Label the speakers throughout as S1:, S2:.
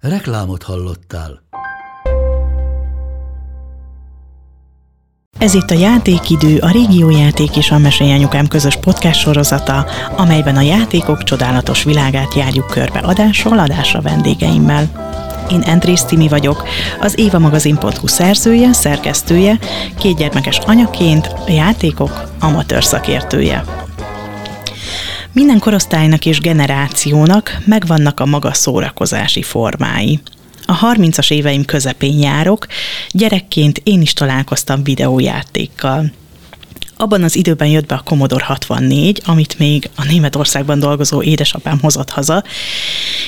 S1: Reklámot hallottál.
S2: Ez itt a Játékidő, a Régiójáték és a Mesélj Anyukám közös podcast sorozata, amelyben a játékok csodálatos világát járjuk körbe adásról adásra vendégeimmel. Én Andrész Timi vagyok, az évamagazin.hu szerzője, szerkesztője, két gyermekes anyaként, a játékok amatőr szakértője. Minden korosztálynak és generációnak megvannak a maga szórakozási formái. A 30-as éveim közepén járok, gyerekként én is találkoztam videójátékkal. Abban az időben jött be a Commodore 64, amit még a Németországban dolgozó édesapám hozott haza,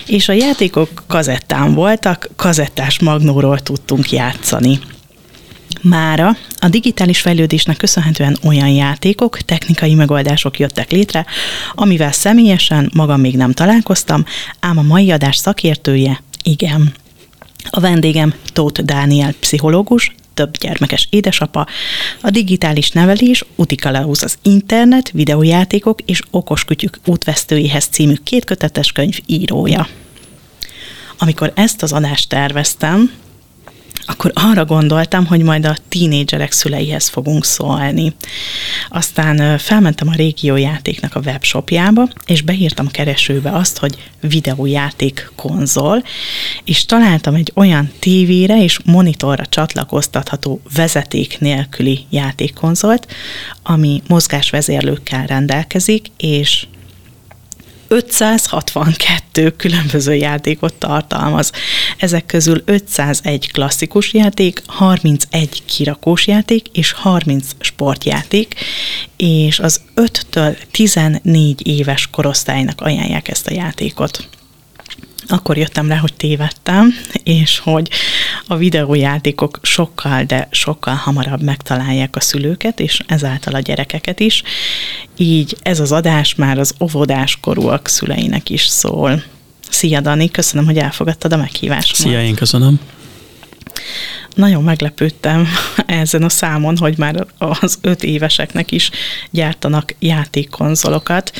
S2: és a játékok kazettán voltak, kazettás magnóról tudtunk játszani. Mára a digitális fejlődésnek köszönhetően olyan játékok, technikai megoldások jöttek létre, amivel személyesen magam még nem találkoztam, ám a mai adás szakértője igen. A vendégem Tóth Dániel, pszichológus, több gyermekes édesapa, a digitális nevelés, Utikalauz az internet, videójátékok és okoskutyük útvesztőihez című két kötetes könyv írója. Amikor ezt az adást terveztem, akkor arra gondoltam, hogy majd a tínédzserek szüleihez fogunk szólni. Aztán felmentem a régiójátéknak a webshopjába, és beírtam keresőbe azt, hogy videójáték konzol, és találtam egy olyan tévére és monitorra csatlakoztatható vezeték nélküli játékkonzolt, ami mozgásvezérlőkkel rendelkezik, és 562 különböző játékot tartalmaz. Ezek közül 501 klasszikus játék, 31 kirakós játék és 30 sportjáték, és az 5-től 14 éves korosztálynak ajánlják ezt a játékot akkor jöttem rá, hogy tévedtem, és hogy a videójátékok sokkal, de sokkal hamarabb megtalálják a szülőket, és ezáltal a gyerekeket is. Így ez az adás már az óvodás korúak szüleinek is szól. Szia Dani, köszönöm, hogy elfogadtad a meghívást.
S3: Szia, én köszönöm
S2: nagyon meglepődtem ezen a számon, hogy már az öt éveseknek is gyártanak játékkonzolokat,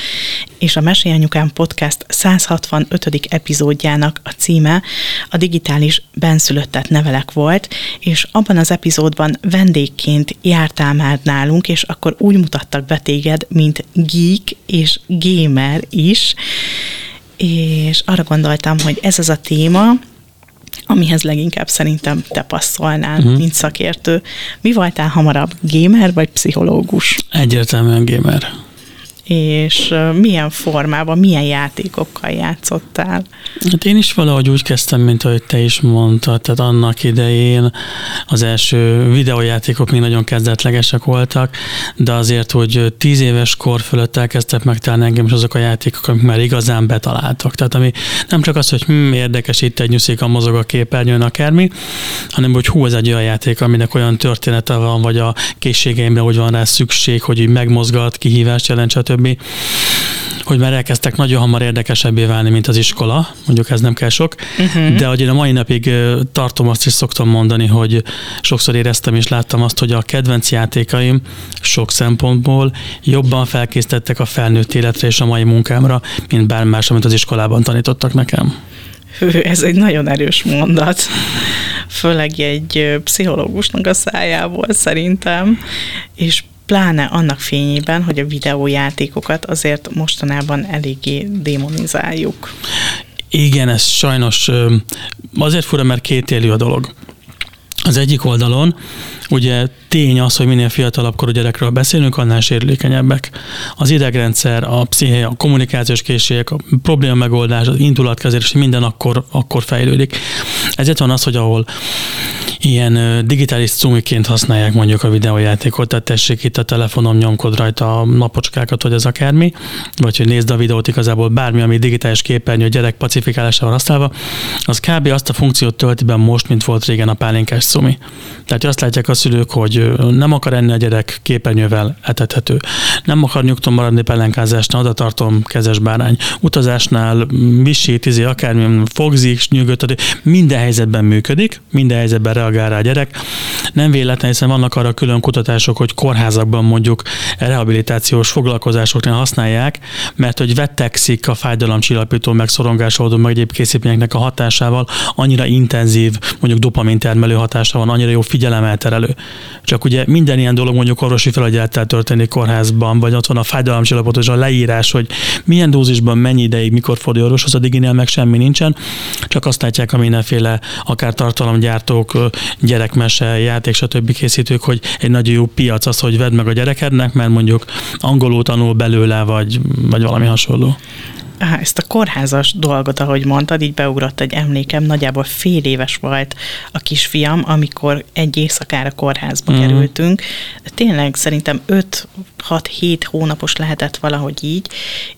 S2: és a Mesélyanyukám podcast 165. epizódjának a címe a digitális benszülöttet nevelek volt, és abban az epizódban vendégként jártál már nálunk, és akkor úgy mutattak be téged, mint geek és gamer is, és arra gondoltam, hogy ez az a téma, amihez leginkább szerintem te passzolnál, uh-huh. mint szakértő. Mi voltál hamarabb, gamer vagy pszichológus?
S3: Egyértelműen gamer
S2: és milyen formában, milyen játékokkal játszottál?
S3: Hát én is valahogy úgy kezdtem, mint ahogy te is mondtad, tehát annak idején az első videójátékok még nagyon kezdetlegesek voltak, de azért, hogy tíz éves kor fölött elkezdtek megtalálni engem is azok a játékok, amik már igazán betaláltak. Tehát ami nem csak az, hogy hm, érdekes, itt egy nyuszika mozog a képernyőn akármi, hanem hogy hú, ez egy olyan játék, aminek olyan története van, vagy a készségeimre úgy van rá szükség, hogy így megmozgat, kihívást jelent, stb stb., hogy már elkezdtek nagyon hamar érdekesebbé válni, mint az iskola, mondjuk ez nem kell sok, uh-huh. de hogy én a mai napig tartom azt is szoktam mondani, hogy sokszor éreztem és láttam azt, hogy a kedvenc játékaim sok szempontból jobban felkészítettek a felnőtt életre és a mai munkámra, mint bármi más, amit az iskolában tanítottak nekem.
S2: Hű, ez egy nagyon erős mondat, főleg egy pszichológusnak a szájából szerintem, és pláne annak fényében, hogy a videójátékokat azért mostanában eléggé démonizáljuk.
S3: Igen, ez sajnos azért fura, mert élő a dolog. Az egyik oldalon ugye tény az, hogy minél fiatalabb korú gyerekről beszélünk, annál sérülékenyebbek. Az idegrendszer, a psziché, a kommunikációs készségek, a probléma megoldás, az indulatkezelés, minden akkor, akkor fejlődik. Ezért van az, hogy ahol ilyen digitális cumiként használják mondjuk a videójátékot, tehát tessék itt a telefonom, nyomkod rajta a napocskákat, vagy az akármi, vagy hogy nézd a videót igazából bármi, ami digitális képernyő gyerek pacifikálásával használva, az kb. azt a funkciót tölti be most, mint volt régen a pálinkás szumi. Tehát azt látják a szülők, hogy nem akar enni a gyerek képernyővel etethető. Nem akar nyugton maradni pelenkázásnál, oda tartom kezes bárány. Utazásnál visít, izé, akármi fogzik, nyugodt, minden helyzetben működik, minden helyzetben reagál rá a gyerek. Nem véletlen, hiszen vannak arra külön kutatások, hogy kórházakban mondjuk rehabilitációs foglalkozásoknál használják, mert hogy vettekszik a fájdalomcsillapító, meg szorongásoldó, meg egyéb készítményeknek a hatásával, annyira intenzív, mondjuk dopamin termelő hatása van, annyira jó figyelemelterelő. Csak ugye minden ilyen dolog mondjuk orvosi felagyelettel történik kórházban, vagy ott van a fájdalomcsillapító és a leírás, hogy milyen dózisban, mennyi ideig, mikor fordul orvos, az diginél meg semmi nincsen, csak azt látják a mindenféle akár tartalomgyártók, gyerekmese, játék, stb. készítők, hogy egy nagyon jó piac az, hogy vedd meg a gyerekednek, mert mondjuk angolul tanul belőle, vagy, vagy valami hasonló.
S2: Ezt a kórházas dolgot, ahogy mondtad, így beugrott egy emlékem, nagyjából fél éves volt a kisfiam, amikor egy éjszakára kórházba mm. kerültünk. Tényleg szerintem 5-6-7 hónapos lehetett valahogy így,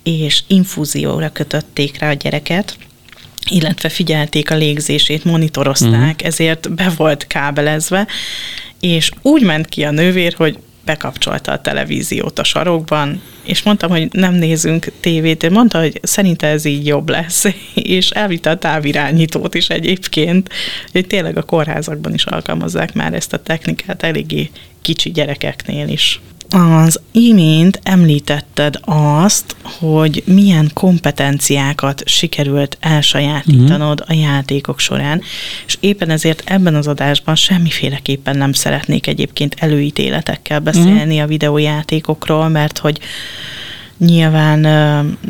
S2: és infúzióra kötötték rá a gyereket, illetve figyelték a légzését, monitorozták, uh-huh. ezért be volt kábelezve, és úgy ment ki a nővér, hogy bekapcsolta a televíziót a sarokban, és mondtam, hogy nem nézünk tévét, mondta, hogy szerinte ez így jobb lesz, és elvitte a távirányítót is egyébként, hogy tényleg a kórházakban is alkalmazzák már ezt a technikát eléggé kicsi gyerekeknél is. Az imént említetted azt, hogy milyen kompetenciákat sikerült elsajátítanod uh-huh. a játékok során, és éppen ezért ebben az adásban semmiféleképpen nem szeretnék egyébként előítéletekkel beszélni uh-huh. a videójátékokról, mert hogy nyilván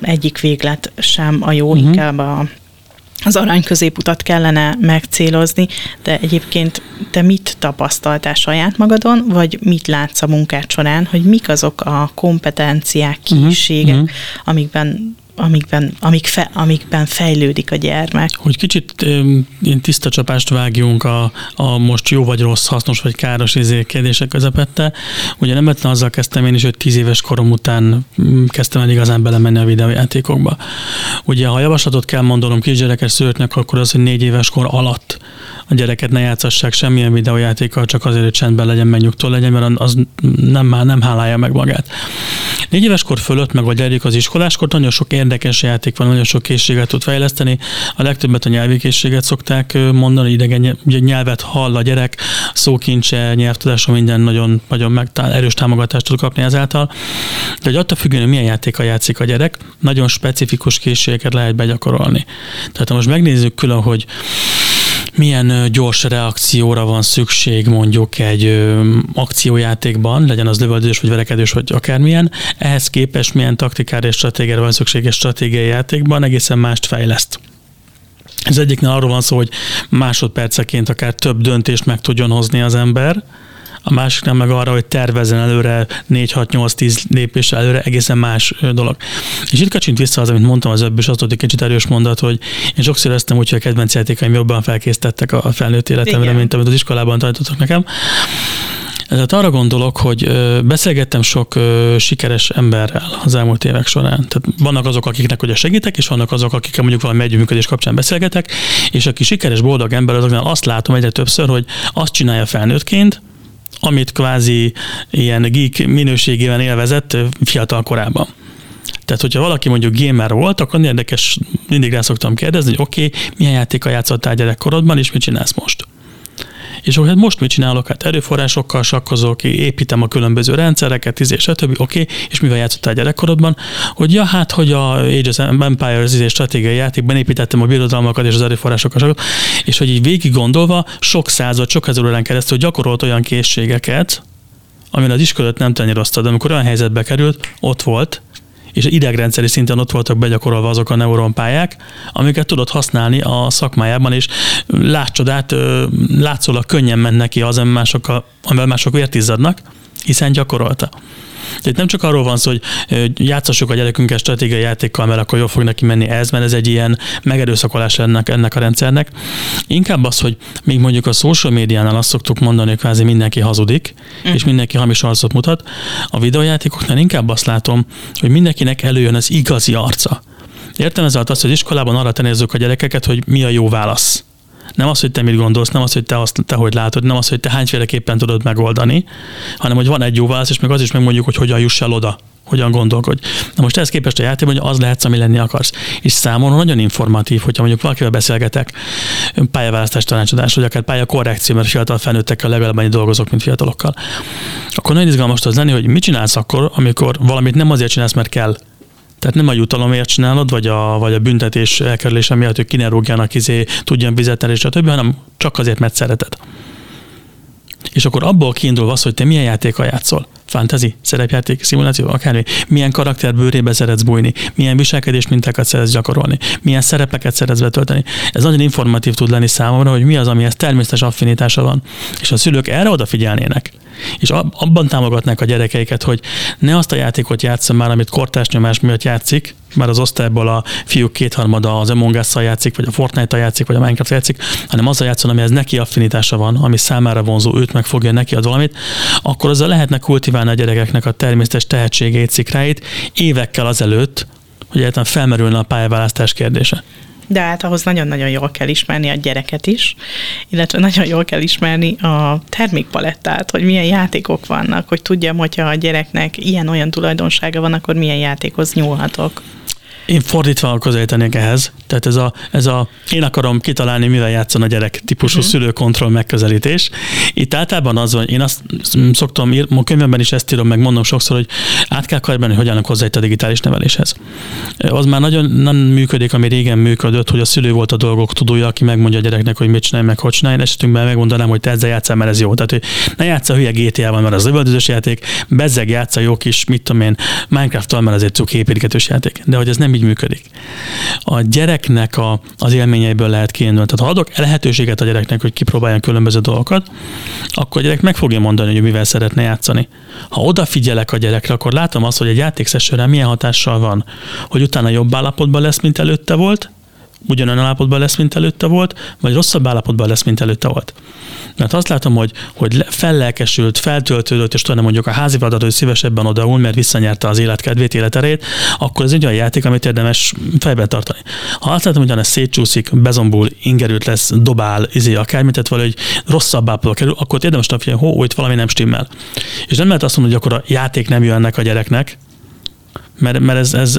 S2: egyik véglet sem a jó, uh-huh. inkább a az arany középutat kellene megcélozni, de egyébként te mit tapasztaltál saját magadon, vagy mit látsz a munkád során, hogy mik azok a kompetenciák, mhm, készségek, uh-huh. amikben amikben, amik fe, amikben fejlődik a gyermek.
S3: Hogy kicsit én tiszta csapást vágjunk a, a most jó vagy rossz, hasznos vagy káros kérdések közepette. Ugye nem vettem azzal kezdtem én is, hogy tíz éves korom után mm, kezdtem el igazán belemenni a videójátékokba. Ugye, ha javaslatot kell mondanom kisgyerekes szülőknek, akkor az, hogy négy éves kor alatt a gyereket ne játszassák semmilyen videójátékkal, csak azért, hogy csendben legyen, megnyugtó legyen, mert az nem, már nem hálálja meg magát. Négy éves kor fölött, meg vagy elég az iskoláskor, nagyon sok érdekes játék van, nagyon sok készséget tud fejleszteni. A legtöbbet a nyelvi készséget szokták mondani, idegen ugye nyelvet hall a gyerek, szókincse, nyelvtudása, minden nagyon, nagyon meg, erős támogatást tud kapni ezáltal. De hogy attól függően, milyen játéka játszik a gyerek, nagyon specifikus készségeket lehet begyakorolni. Tehát ha most megnézzük külön, hogy milyen gyors reakcióra van szükség mondjuk egy akciójátékban, legyen az lövöldözés, vagy verekedés, vagy akármilyen, ehhez képest milyen taktikára és stratégiára van szükség egy stratégiai játékban, egészen mást fejleszt. Az egyiknél arról van szó, hogy másodperceként akár több döntést meg tudjon hozni az ember, a másik nem meg arra, hogy tervezzen előre 4-6-8-10 lépés előre, egészen más dolog. És itt kacsint vissza az, amit mondtam az előbb, és azt volt egy kicsit erős mondat, hogy én sokszor éreztem úgy, hogy a kedvenc játékaim jobban felkészítettek a felnőtt életemre, Igen. mint amit az iskolában tartottak nekem. Tehát arra gondolok, hogy beszélgettem sok sikeres emberrel az elmúlt évek során. Tehát vannak azok, akiknek ugye segítek, és vannak azok, akikkel mondjuk valami együttműködés kapcsán beszélgetek, és aki sikeres, boldog ember, azoknál azt látom egyre többször, hogy azt csinálja felnőttként, amit kvázi ilyen geek minőségében élvezett fiatal korában. Tehát, hogyha valaki mondjuk gamer volt, akkor érdekes, mindig rá szoktam kérdezni, hogy oké, okay, milyen játéka játszottál gyerekkorodban, és mit csinálsz most? És akkor hát most mit csinálok? Hát erőforrásokkal sakkozok, építem a különböző rendszereket, izé, stb. Oké, okay. és mivel játszottál gyerekkorodban? Hogy ja, hát, hogy a Age of Empires izé, stratégiai játékban építettem a birodalmakat és az erőforrásokat, és hogy így végig gondolva sok század, sok ezer órán keresztül gyakorolt olyan készségeket, amin az iskolát nem de amikor olyan helyzetbe került, ott volt, és idegrendszeri szinten ott voltak begyakorolva azok a neuronpályák, amiket tudod használni a szakmájában, és látcsodát, látszólag könnyen ment neki az, amivel mások vértizzadnak, hiszen gyakorolta. Itt nem csak arról van szó, hogy játszassuk a gyerekünkkel stratégiai játékkal, mert akkor jól fog neki menni ez, mert ez egy ilyen megerőszakolás ennek, ennek a rendszernek. Inkább az, hogy még mondjuk a social médiánál azt szoktuk mondani, hogy kvázi mindenki hazudik, uh-huh. és mindenki hamis arcot mutat. A videójátékoknál inkább azt látom, hogy mindenkinek előjön az igazi arca. Értem ezzel azt, hogy iskolában arra tenézzük a gyerekeket, hogy mi a jó válasz. Nem az, hogy te mit gondolsz, nem az, hogy te, azt, te hogy látod, nem az, hogy te hányféleképpen tudod megoldani, hanem hogy van egy jó válasz, és meg az is megmondjuk, hogy hogyan juss el oda hogyan gondolkodj. Na most ehhez képest a játékban, hogy az lehetsz, ami lenni akarsz. És számomra nagyon informatív, hogyha mondjuk valakivel beszélgetek, pályaválasztás tanácsadás, vagy akár pályakorrekció, mert fiatal felnőttekkel legalább annyi dolgozok, mint fiatalokkal. Akkor nagyon izgalmas az lenni, hogy mit csinálsz akkor, amikor valamit nem azért csinálsz, mert kell, tehát nem a jutalomért csinálod, vagy a, vagy a büntetés elkerülése miatt, hogy ki ne rúgjanak, izé, tudjon fizetni, és a többi, hanem csak azért, mert szereted. És akkor abból kiindul az, hogy te milyen játékkal játszol. Fantasy, szerepjáték, szimuláció, akármi. Milyen karakter bőrébe szeretsz bújni, milyen viselkedés mintákat szeretsz gyakorolni, milyen szerepeket szeretsz betölteni. Ez nagyon informatív tud lenni számomra, hogy mi az, amihez természetes affinitása van. És a szülők erre odafigyelnének, és abban támogatnák a gyerekeiket, hogy ne azt a játékot játszom már, amit kortás nyomás miatt játszik, mert az osztályból a fiúk kétharmada az Among us játszik, vagy a Fortnite-tal játszik, vagy a Minecraft játszik, hanem az a játszon, amihez neki affinitása van, ami számára vonzó, őt megfogja, neki ad valamit, akkor azzal lehetne kultiválni a gyerekeknek a természetes tehetségét, szikráit évekkel azelőtt, hogy egyáltalán felmerülne a pályaválasztás kérdése
S2: de hát ahhoz nagyon-nagyon jól kell ismerni a gyereket is, illetve nagyon jól kell ismerni a termékpalettát, hogy milyen játékok vannak, hogy tudjam, hogyha a gyereknek ilyen-olyan tulajdonsága van, akkor milyen játékhoz nyúlhatok.
S3: Én fordítva közelítenék ehhez. Tehát ez a, ez a én akarom kitalálni, mivel játszon a gyerek típusú uh-huh. szülőkontroll megközelítés. Itt általában az van, én azt szoktam, ír, a könyvemben is ezt írom, meg mondom sokszor, hogy át kell karibálni, hogy hogyan hozzá itt a digitális neveléshez. Az már nagyon nem működik, ami régen működött, hogy a szülő volt a dolgok tudója, aki megmondja a gyereknek, hogy mit csinálj, meg hogy csinálj. Esetünkben megmondanám, hogy te ezzel játszál, mert ez jó. Tehát, hogy ne játsz a hülye GTA-val, mert az lövöldözős játék, bezzeg játsza jó kis, mit tudom én, Minecraft-tal, mert ez egy cuki játék. De hogy ez nem nem így működik. A gyereknek a, az élményeiből lehet kiindulni. Tehát ha adok lehetőséget a gyereknek, hogy kipróbáljon különböző dolgokat, akkor a gyerek meg fogja mondani, hogy mivel szeretne játszani. Ha odafigyelek a gyerekre, akkor látom azt, hogy egy játékszesőre milyen hatással van, hogy utána jobb állapotban lesz, mint előtte volt, ugyanolyan állapotban lesz, mint előtte volt, vagy rosszabb állapotban lesz, mint előtte volt. Mert azt látom, hogy, hogy fellelkesült, feltöltődött, és tudom mondjuk a házi feladat, hogy szívesebben odaul, mert visszanyerte az életkedvét, életerét, akkor ez egy olyan játék, amit érdemes fejben tartani. Ha azt látom, hogy ez szétcsúszik, bezombul, ingerült lesz, dobál, izé, akármit, tehát valahogy rosszabb állapotba kerül, akkor érdemes hogy hó, itt valami nem stimmel. És nem lehet azt mondani, hogy akkor a játék nem jön ennek a gyereknek, mert, mert ez, ez,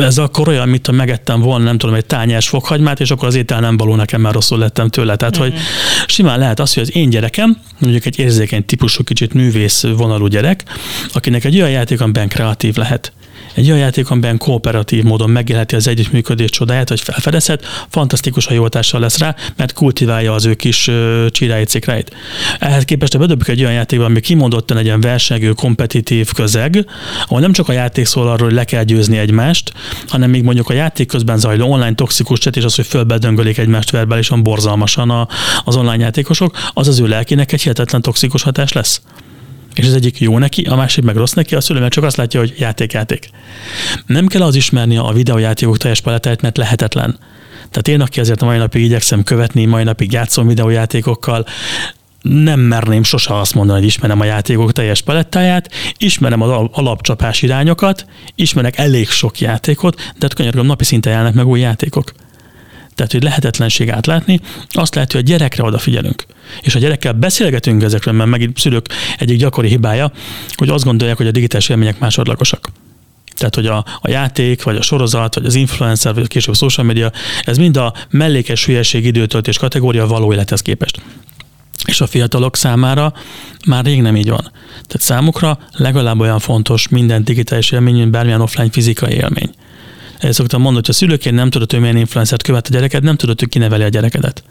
S3: ez akkor olyan, mint megettem volna, nem tudom, egy tányás fokhagymát, és akkor az étel nem való nekem, mert rosszul lettem tőle. Tehát, mm-hmm. hogy simán lehet az, hogy az én gyerekem, mondjuk egy érzékeny típusú, kicsit művész vonalú gyerek, akinek egy olyan játékon ben kreatív lehet egy olyan játék, amiben kooperatív módon megélheti az együttműködés csodáját, vagy felfedezhet, fantasztikus a jó hatással lesz rá, mert kultiválja az ő kis csiráit, cikráit. Ehhez képest bedobjuk egy olyan játékba, ami kimondottan egy ilyen versengő, kompetitív közeg, ahol nem csak a játék szól arról, hogy le kell győzni egymást, hanem még mondjuk a játék közben zajló online toxikus cset, és az, hogy fölbedöngölik egymást verbálisan, borzalmasan a, az online játékosok, az az ő lelkének egy hihetetlen toxikus hatás lesz és az egyik jó neki, a másik meg rossz neki, a szülő meg csak azt látja, hogy játék-játék. Nem kell az ismerni a videójátékok teljes palettáját, mert lehetetlen. Tehát én, aki ezért a mai napig igyekszem követni, mai napig játszom videójátékokkal, nem merném sose azt mondani, hogy ismerem a játékok teljes palettáját, ismerem az alapcsapás irányokat, ismerek elég sok játékot, de hát könyörgöm, napi szinten jelnek meg új játékok. Tehát, hogy lehetetlenség átlátni, azt lehet, hogy a gyerekre odafigyelünk. És a gyerekkel beszélgetünk ezekről, mert megint szülők egyik gyakori hibája, hogy azt gondolják, hogy a digitális élmények másodlagosak. Tehát, hogy a, a játék, vagy a sorozat, vagy az influencer, vagy később a social media, ez mind a mellékes hülyeség időtöltés kategória való élethez képest. És a fiatalok számára már rég nem így van. Tehát számukra legalább olyan fontos minden digitális élmény, mint bármilyen offline fizikai élmény. Ezt szoktam mondani, hogy ha szülőként nem tudod, hogy milyen influencert követ a gyereked, nem tudod, hogy kineveli a gyerekedet.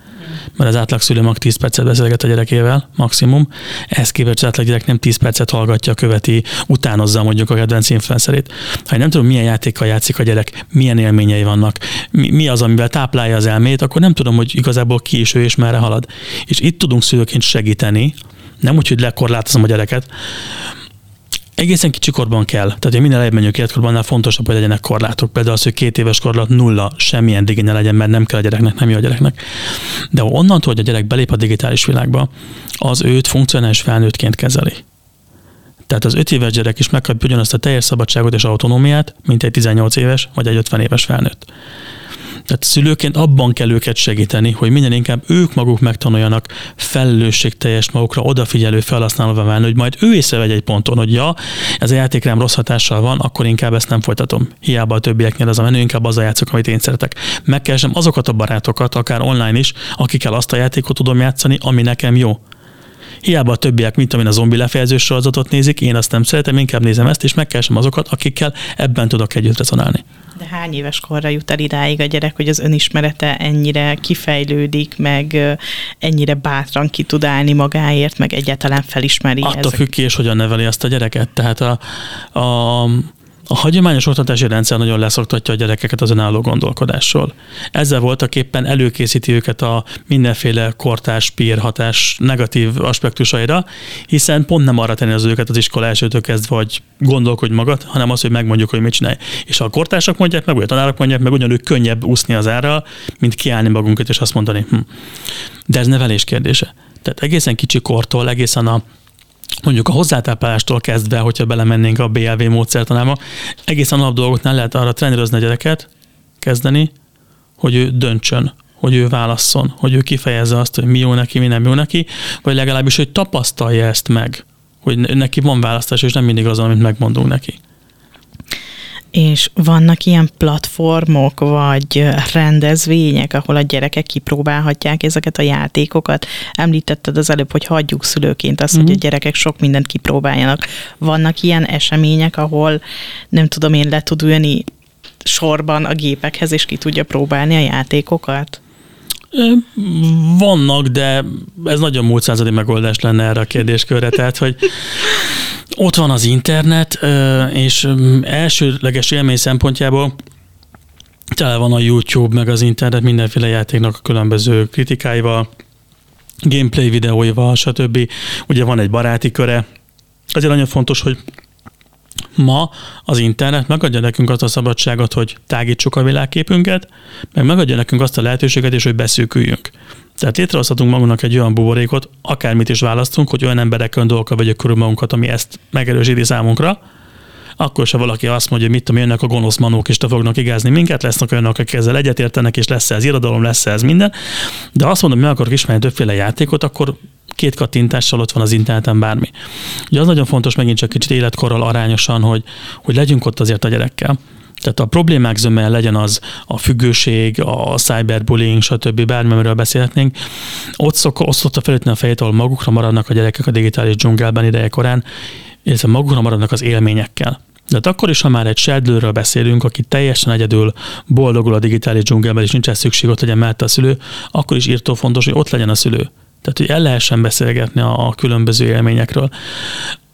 S3: mert az átlag szülő mag 10 percet beszélget a gyerekével, maximum. Ehhez képest az átlag gyerek nem 10 percet hallgatja, követi, utánozza mondjuk a kedvenc influencerét. Ha nem tudom, milyen játékkal játszik a gyerek, milyen élményei vannak, mi, mi az, amivel táplálja az elmét, akkor nem tudom, hogy igazából ki is ő és merre halad. És itt tudunk szülőként segíteni, nem úgy, hogy lekorlátozom a gyereket, egészen kicsi korban kell. Tehát, hogy minél menjünk életkorban, fontosabb, hogy legyenek korlátok. Például az, hogy két éves korlát nulla, semmilyen digénye legyen, mert nem kell a gyereknek, nem jó a gyereknek. De onnantól, hogy a gyerek belép a digitális világba, az őt funkcionális felnőttként kezeli. Tehát az 5 éves gyerek is megkapja ugyanazt a teljes szabadságot és autonómiát, mint egy 18 éves vagy egy 50 éves felnőtt. Tehát szülőként abban kell őket segíteni, hogy minden inkább ők maguk megtanuljanak felelősségteljes magukra odafigyelő felhasználóvá válni, hogy majd ő észrevegy egy ponton, hogy ja, ez a játék rám rossz hatással van, akkor inkább ezt nem folytatom. Hiába a többieknél az a menő, inkább az a játszok, amit én szeretek. Megkeresem azokat a barátokat, akár online is, akikkel azt a játékot tudom játszani, ami nekem jó. Hiába a többiek, mint amin a zombi lefejezős sorozatot nézik, én azt nem szeretem, inkább nézem ezt, és megkeresem azokat, akikkel ebben tudok együtt rezonálni.
S2: De hány éves korra jut el idáig a gyerek, hogy az önismerete ennyire kifejlődik, meg ennyire bátran ki tud állni magáért, meg egyáltalán felismeri
S3: Attól ezek... függ ki, és hogyan neveli azt a gyereket. Tehát a, a a hagyományos oktatási rendszer nagyon leszoktatja a gyerekeket az önálló gondolkodásról. Ezzel voltak éppen előkészíti őket a mindenféle kortás, hatás negatív aspektusaira, hiszen pont nem arra tenni az őket az iskola elsőtől kezdve, hogy gondolkodj magad, hanem az, hogy megmondjuk, hogy mit csinálj. És ha a kortársak mondják meg, vagy a tanárok mondják meg, ugyanúgy könnyebb úszni az árral, mint kiállni magunkat és azt mondani. Hm. De ez nevelés kérdése. Tehát egészen kicsi kortól, egészen a mondjuk a hozzátáplálástól kezdve, hogyha belemennénk a BLV módszertanába, egészen alap dolgoknál lehet arra trenírozni a gyereket, kezdeni, hogy ő döntsön, hogy ő válasszon, hogy ő kifejezze azt, hogy mi jó neki, mi nem jó neki, vagy legalábbis, hogy tapasztalja ezt meg, hogy neki van választás, és nem mindig az, amit megmondunk neki
S2: és vannak ilyen platformok, vagy rendezvények, ahol a gyerekek kipróbálhatják ezeket a játékokat. Említetted az előbb, hogy hagyjuk szülőként azt, mm. hogy a mhm. gyerekek sok mindent kipróbáljanak. Vannak ilyen események, ahol nem tudom én le tud ülni sorban a gépekhez, és ki tudja próbálni a játékokat?
S3: Vannak, de ez nagyon múlt századi megoldás lenne erre a kérdéskörre, tehát hogy ott van az internet, és elsőleges élmény szempontjából tele van a YouTube, meg az internet mindenféle játéknak a különböző kritikáival, gameplay videóival, stb. Ugye van egy baráti köre. Azért nagyon fontos, hogy ma az internet megadja nekünk azt a szabadságot, hogy tágítsuk a világképünket, meg megadja nekünk azt a lehetőséget is, hogy beszűküljünk. Tehát létrehozhatunk magunknak egy olyan buborékot, akármit is választunk, hogy olyan emberekön dolgokkal vegyük körül magunkat, ami ezt megerősíti számunkra, akkor se valaki azt mondja, hogy mit tudom, jönnek a gonosz manók, és te fognak igázni minket, lesznek olyanok, akik ezzel egyetértenek, és lesz ez irodalom, lesz ez minden. De azt mondom, hogy meg akarok ismerni többféle játékot, akkor két kattintással ott van az interneten bármi. Ugye az nagyon fontos megint csak kicsit életkorral arányosan, hogy, hogy legyünk ott azért a gyerekkel. Tehát a problémák zöme legyen az a függőség, a cyberbullying, stb. bármi, amiről beszélhetnénk. Ott, szok, ott szokta felütni a fejét, ahol magukra maradnak a gyerekek a digitális dzsungelben ideje korán, illetve magukra maradnak az élményekkel. De hát akkor is, ha már egy serdlőről beszélünk, aki teljesen egyedül boldogul a digitális dzsungelben, és nincs szükség, ott legyen mellette a szülő, akkor is írtó fontos, hogy ott legyen a szülő. Tehát, hogy el lehessen beszélgetni a, a különböző élményekről.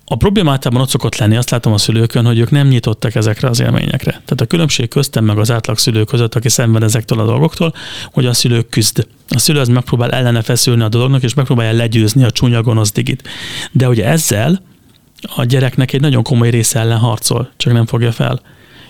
S3: A probléma általában ott szokott lenni, azt látom a szülőkön, hogy ők nem nyitottak ezekre az élményekre. Tehát a különbség köztem meg az átlag szülő között, aki szenved ezektől a dolgoktól, hogy a szülő küzd. A szülő az megpróbál ellene feszülni a dolognak, és megpróbálja legyőzni a csúnya gonosz digit. De ugye ezzel a gyereknek egy nagyon komoly része ellen harcol, csak nem fogja fel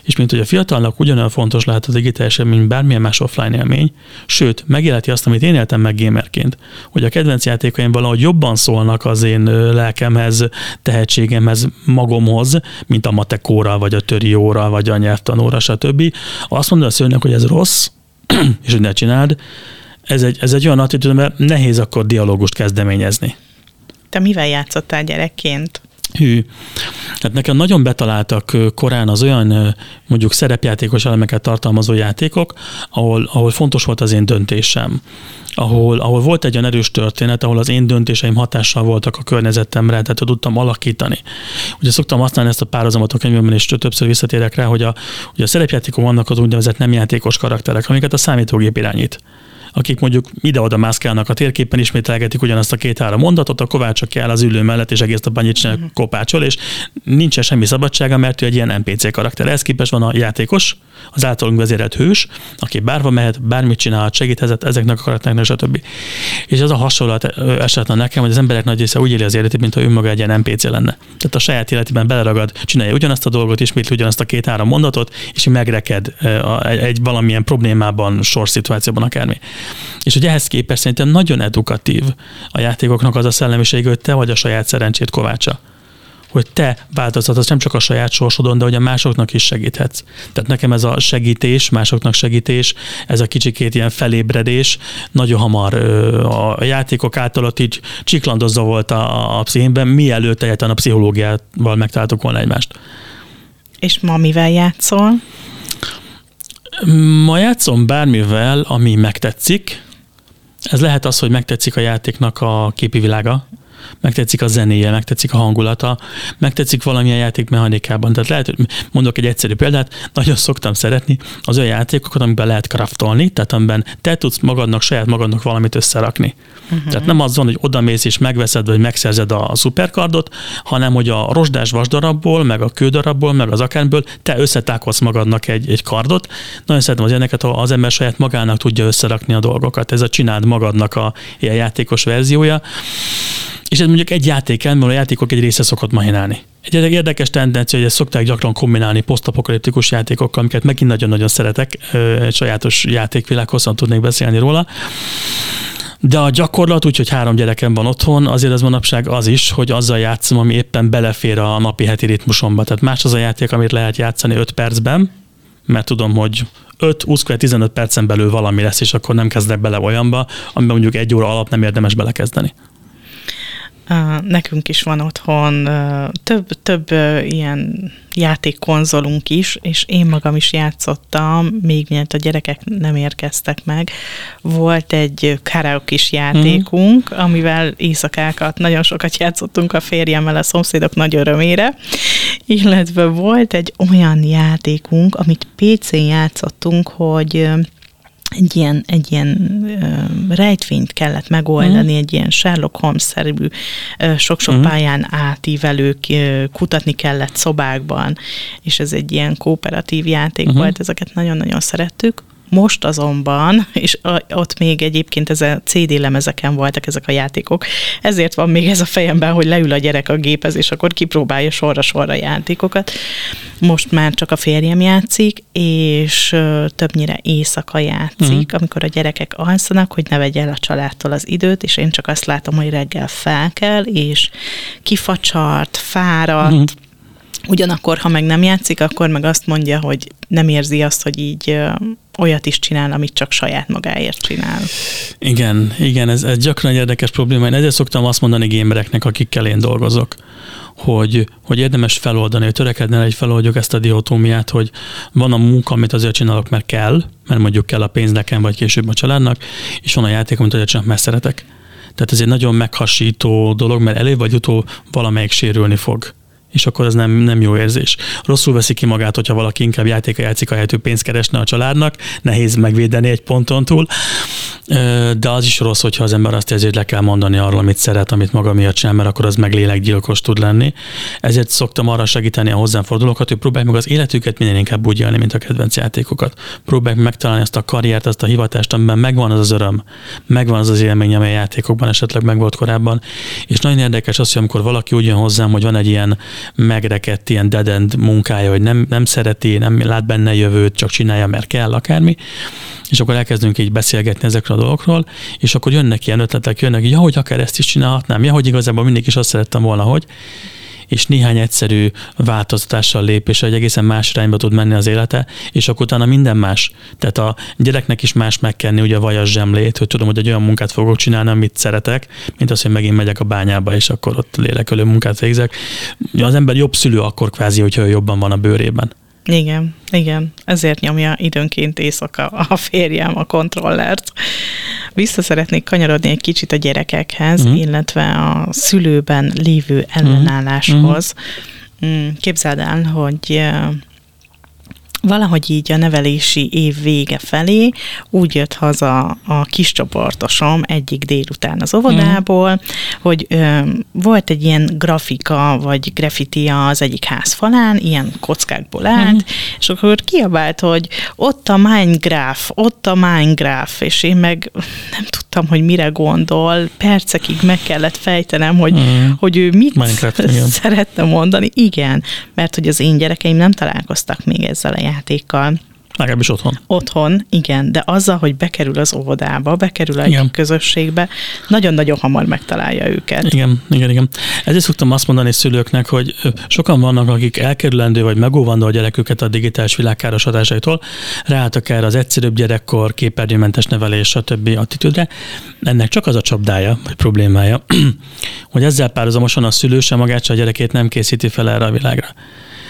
S3: és mint hogy a fiatalnak ugyanolyan fontos lehet a digitális élmény, mint bármilyen más offline élmény, sőt, megéleti azt, amit én éltem meg gamerként, hogy a kedvenc játékaim valahogy jobban szólnak az én lelkemhez, tehetségemhez, magomhoz, mint a matekóra, vagy a törióra, vagy a nyelvtanóra, stb. Azt mondja a szőnök, hogy ez rossz, és hogy ne csináld, ez egy, ez egy olyan attitűd, mert nehéz akkor dialógust kezdeményezni.
S2: Te mivel játszottál gyerekként?
S3: Hű. Tehát nekem nagyon betaláltak korán az olyan mondjuk szerepjátékos elemeket tartalmazó játékok, ahol, ahol fontos volt az én döntésem. Ahol, ahol volt egy olyan erős történet, ahol az én döntéseim hatással voltak a környezetemre, tehát tudtam alakítani. Ugye szoktam használni ezt a párhuzamot a könyvemben, és többször visszatérek rá, hogy a, hogy a szerepjátékok vannak az úgynevezett nem játékos karakterek, amiket a számítógép irányít akik mondjuk ide-oda mászkálnak a térképen, ismételgetik ugyanazt a két-három mondatot, a Kovács, aki áll az ülő mellett, és egész a annyit csinál, uh-huh. kopácsol, és nincsen semmi szabadsága, mert ő egy ilyen NPC karakter. Ez képes van a játékos, az általunk vezérelt hős, aki bárva mehet, bármit csinál, segíthet ezeknek a karaktereknek, stb. És ez a hasonlat esetlen nekem, hogy az emberek nagy része úgy éli az életét, mintha önmaga egy ilyen NPC lenne. Tehát a saját életében beleragad, csinálja ugyanazt a dolgot, ismétli ugyanazt a két-három mondatot, és megreked egy valamilyen problémában, sorszituációban akármi. És hogy ehhez képest szerintem nagyon edukatív a játékoknak az a szellemiség, hogy te vagy a saját szerencsét kovácsa hogy te változtatsz nem csak a saját sorsodon, de hogy a másoknak is segíthetsz. Tehát nekem ez a segítés, másoknak segítés, ez a kicsikét ilyen felébredés, nagyon hamar a játékok által ott így csiklandozza volt a, a pszichémben, mielőtt egyáltalán a pszichológiával megtaláltuk volna egymást.
S2: És ma mivel játszol?
S3: Ma játszom bármivel, ami megtetszik. Ez lehet az, hogy megtetszik a játéknak a képi világa, megtetszik a zenéje, megtetszik a hangulata, megtetszik valamilyen játékmechanikában. Tehát lehet, hogy mondok egy egyszerű példát, nagyon szoktam szeretni az olyan játékokat, amiben lehet kraftolni, tehát amiben te tudsz magadnak, saját magadnak valamit összerakni. Uh-huh. Tehát nem az van, hogy odamész és megveszed, vagy megszerzed a, a szuperkardot, hanem hogy a rozsdás vasdarabból, meg a kődarabból, meg az akárból te összetákolsz magadnak egy, egy kardot. Nagyon szeretem az ilyeneket, az ember saját magának tudja összerakni a dolgokat. Ez a csináld magadnak a ilyen játékos verziója. És ez mondjuk egy játék mert a játékok egy része szokott mahinálni. Egy érdekes tendencia, hogy ezt szokták gyakran kombinálni posztapokaliptikus játékokkal, amiket megint nagyon-nagyon szeretek, egy sajátos játékvilág, hosszan tudnék beszélni róla. De a gyakorlat, úgyhogy három gyerekem van otthon, azért az manapság az is, hogy azzal játszom, ami éppen belefér a napi heti ritmusomba. Tehát más az a játék, amit lehet játszani 5 percben, mert tudom, hogy 5-20-15 percen belül valami lesz, és akkor nem kezdek bele olyanba, amiben mondjuk egy óra alatt nem érdemes belekezdeni.
S2: Nekünk is van otthon több, több ilyen játékkonzolunk is, és én magam is játszottam, még mielőtt a gyerekek nem érkeztek meg. Volt egy karaoke is játékunk, mm. amivel éjszakákat nagyon sokat játszottunk a férjemmel a szomszédok nagy örömére, illetve volt egy olyan játékunk, amit PC-n játszottunk, hogy egy ilyen, egy ilyen uh, rejtvényt kellett megoldani, mm. egy ilyen Sherlock Holmes-szerű sok-sok mm. pályán átívelő kutatni kellett szobákban, és ez egy ilyen kooperatív játék mm. volt, ezeket nagyon-nagyon szerettük. Most azonban, és ott még egyébként ez a CD lemezeken voltak ezek a játékok, ezért van még ez a fejemben, hogy leül a gyerek a géphez, és akkor kipróbálja sorra-sorra játékokat. Most már csak a férjem játszik, és többnyire éjszaka játszik, uh-huh. amikor a gyerekek alszanak, hogy ne vegye el a családtól az időt, és én csak azt látom, hogy reggel fel kell, és kifacsart, fáradt, uh-huh Ugyanakkor, ha meg nem játszik, akkor meg azt mondja, hogy nem érzi azt, hogy így olyat is csinál, amit csak saját magáért csinál.
S3: Igen, igen, ez, ez gyakran egy érdekes probléma. Én ezért szoktam azt mondani gémereknek, akikkel én dolgozok, hogy, hogy érdemes feloldani, hogy törekedne, hogy feloldjuk ezt a diotómiát, hogy van a munka, amit azért csinálok, mert kell, mert mondjuk kell a pénz nekem, vagy később a családnak, és van a játék, amit azért csinálok, mert szeretek. Tehát ez egy nagyon meghasító dolog, mert előbb vagy utóbb valamelyik sérülni fog és akkor az nem, nem jó érzés. Rosszul veszi ki magát, hogyha valaki inkább játéka játszik, ahelyett ő pénzt keresne a családnak, nehéz megvédeni egy ponton túl, de az is rossz, hogyha az ember azt érzi, hogy le kell mondani arról, amit szeret, amit maga miatt sem, mert akkor az meg lélekgyilkos tud lenni. Ezért szoktam arra segíteni a hozzám fordulókat, hogy próbálják meg az életüket minél inkább úgy élni, mint a kedvenc játékokat. Próbálják megtalálni azt a karriert, azt a hivatást, amiben megvan az az öröm, megvan az az élmény, amely játékokban esetleg megvolt korábban. És nagyon érdekes az, hogy amikor valaki úgy jön hozzám, hogy van egy ilyen megrekedt ilyen dead munkája, hogy nem, nem szereti, nem lát benne jövőt, csak csinálja, mert kell akármi, és akkor elkezdünk így beszélgetni ezekről a dolgokról, és akkor jönnek ilyen ötletek, jönnek, ja, hogy akár ezt is csinálhatnám, ja, hogy igazából mindig is azt szerettem volna, hogy, és néhány egyszerű változtatással lép, és egy egészen más irányba tud menni az élete, és akkor utána minden más. Tehát a gyereknek is más megkenni ugye a vajas zsemlét, hogy tudom, hogy egy olyan munkát fogok csinálni, amit szeretek, mint az, hogy megint megyek a bányába, és akkor ott lélekölő munkát végzek. Az ember jobb szülő akkor kvázi, hogyha jobban van a bőrében.
S2: Igen, igen. Ezért nyomja időnként éjszaka a férjem a kontrollert. Vissza szeretnék kanyarodni egy kicsit a gyerekekhez, uh-huh. illetve a szülőben lévő ellenálláshoz. Uh-huh. Képzeld el, hogy valahogy így a nevelési év vége felé úgy jött haza a kis csoportosom egyik délután az óvodából, mm. hogy ö, volt egy ilyen grafika, vagy graffiti az egyik ház falán, ilyen kockákból állt, mm. és akkor kiabált, hogy ott a Minecraft, ott a Minecraft, és én meg nem tudtam, hogy mire gondol, percekig meg kellett fejtenem, hogy, mm. hogy ő mit Minecraft, szeretne mondani. Igen, mert hogy az én gyerekeim nem találkoztak még ezzel a játékkal.
S3: Legalábbis otthon.
S2: Otthon, igen, de azzal, hogy bekerül az óvodába, bekerül a igen. közösségbe, nagyon-nagyon hamar megtalálja őket.
S3: Igen, igen, igen. Ezért szoktam azt mondani szülőknek, hogy sokan vannak, akik elkerülendő vagy megóvandó a gyereküket a digitális világ káros hatásaitól, ráálltak erre az egyszerűbb gyerekkor, képernyőmentes nevelés, stb. attitűdre. Ennek csak az a csapdája, vagy problémája, hogy ezzel párhuzamosan a szülő sem magát, a gyerekét nem készíti fel erre a világra.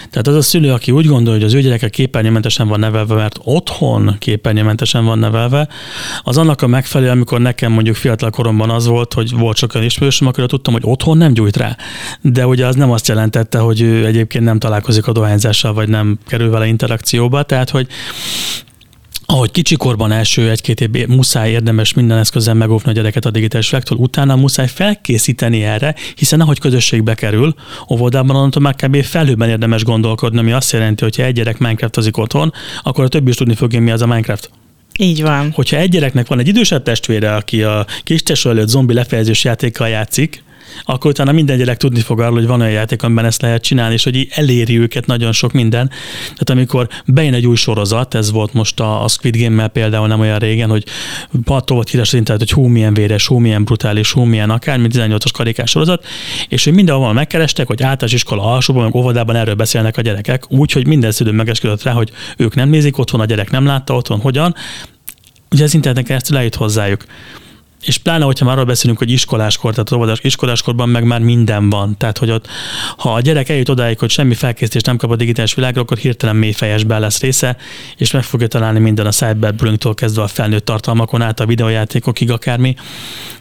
S3: Tehát az a szülő, aki úgy gondolja, hogy az ő gyereke képernyőmentesen van nevelve, mert otthon képernyőmentesen van nevelve, az annak a megfelelő, amikor nekem mondjuk fiatal koromban az volt, hogy volt sok olyan ismerősöm, akkor tudtam, hogy otthon nem gyújt rá. De ugye az nem azt jelentette, hogy ő egyébként nem találkozik a dohányzással, vagy nem kerül vele interakcióba. Tehát, hogy ahogy kicsikorban első egy-két év muszáj érdemes minden eszközzel megóvni a gyereket a digitális világtól, utána muszáj felkészíteni erre, hiszen ahogy közösségbe kerül, óvodában onnantól már kb. felhőben érdemes gondolkodni, ami azt jelenti, hogy ha egy gyerek Minecraftozik otthon, akkor a többi is tudni fogja, mi az a Minecraft.
S2: Így van.
S3: Hogyha egy gyereknek van egy idősebb testvére, aki a kis előtt zombi lefejezős játékkal játszik, akkor utána minden gyerek tudni fog arról, hogy van olyan játék, amiben ezt lehet csinálni, és hogy eléri őket nagyon sok minden. Tehát amikor bejön egy új sorozat, ez volt most a, a Squid Game-mel például nem olyan régen, hogy pattó volt híres internet, hogy hú milyen véres, hú milyen brutális, hú milyen akár, mint 18-as karikás sorozat, és hogy mindenhol megkerestek, hogy általános iskola alsóban, meg óvodában erről beszélnek a gyerekek, úgy, hogy minden szülő megesküdött rá, hogy ők nem nézik otthon, a gyerek nem látta otthon, hogyan. Ugye az interneten keresztül eljut hozzájuk és pláne, hogyha már arról beszélünk, hogy iskoláskor, tehát óvodás iskoláskorban meg már minden van. Tehát, hogy ott, ha a gyerek eljut odáig, hogy semmi felkészítést nem kap a digitális világra, akkor hirtelen mélyfejesben lesz része, és meg fogja találni minden a cyberbullyingtól kezdve a felnőtt tartalmakon át, a videójátékokig akármi.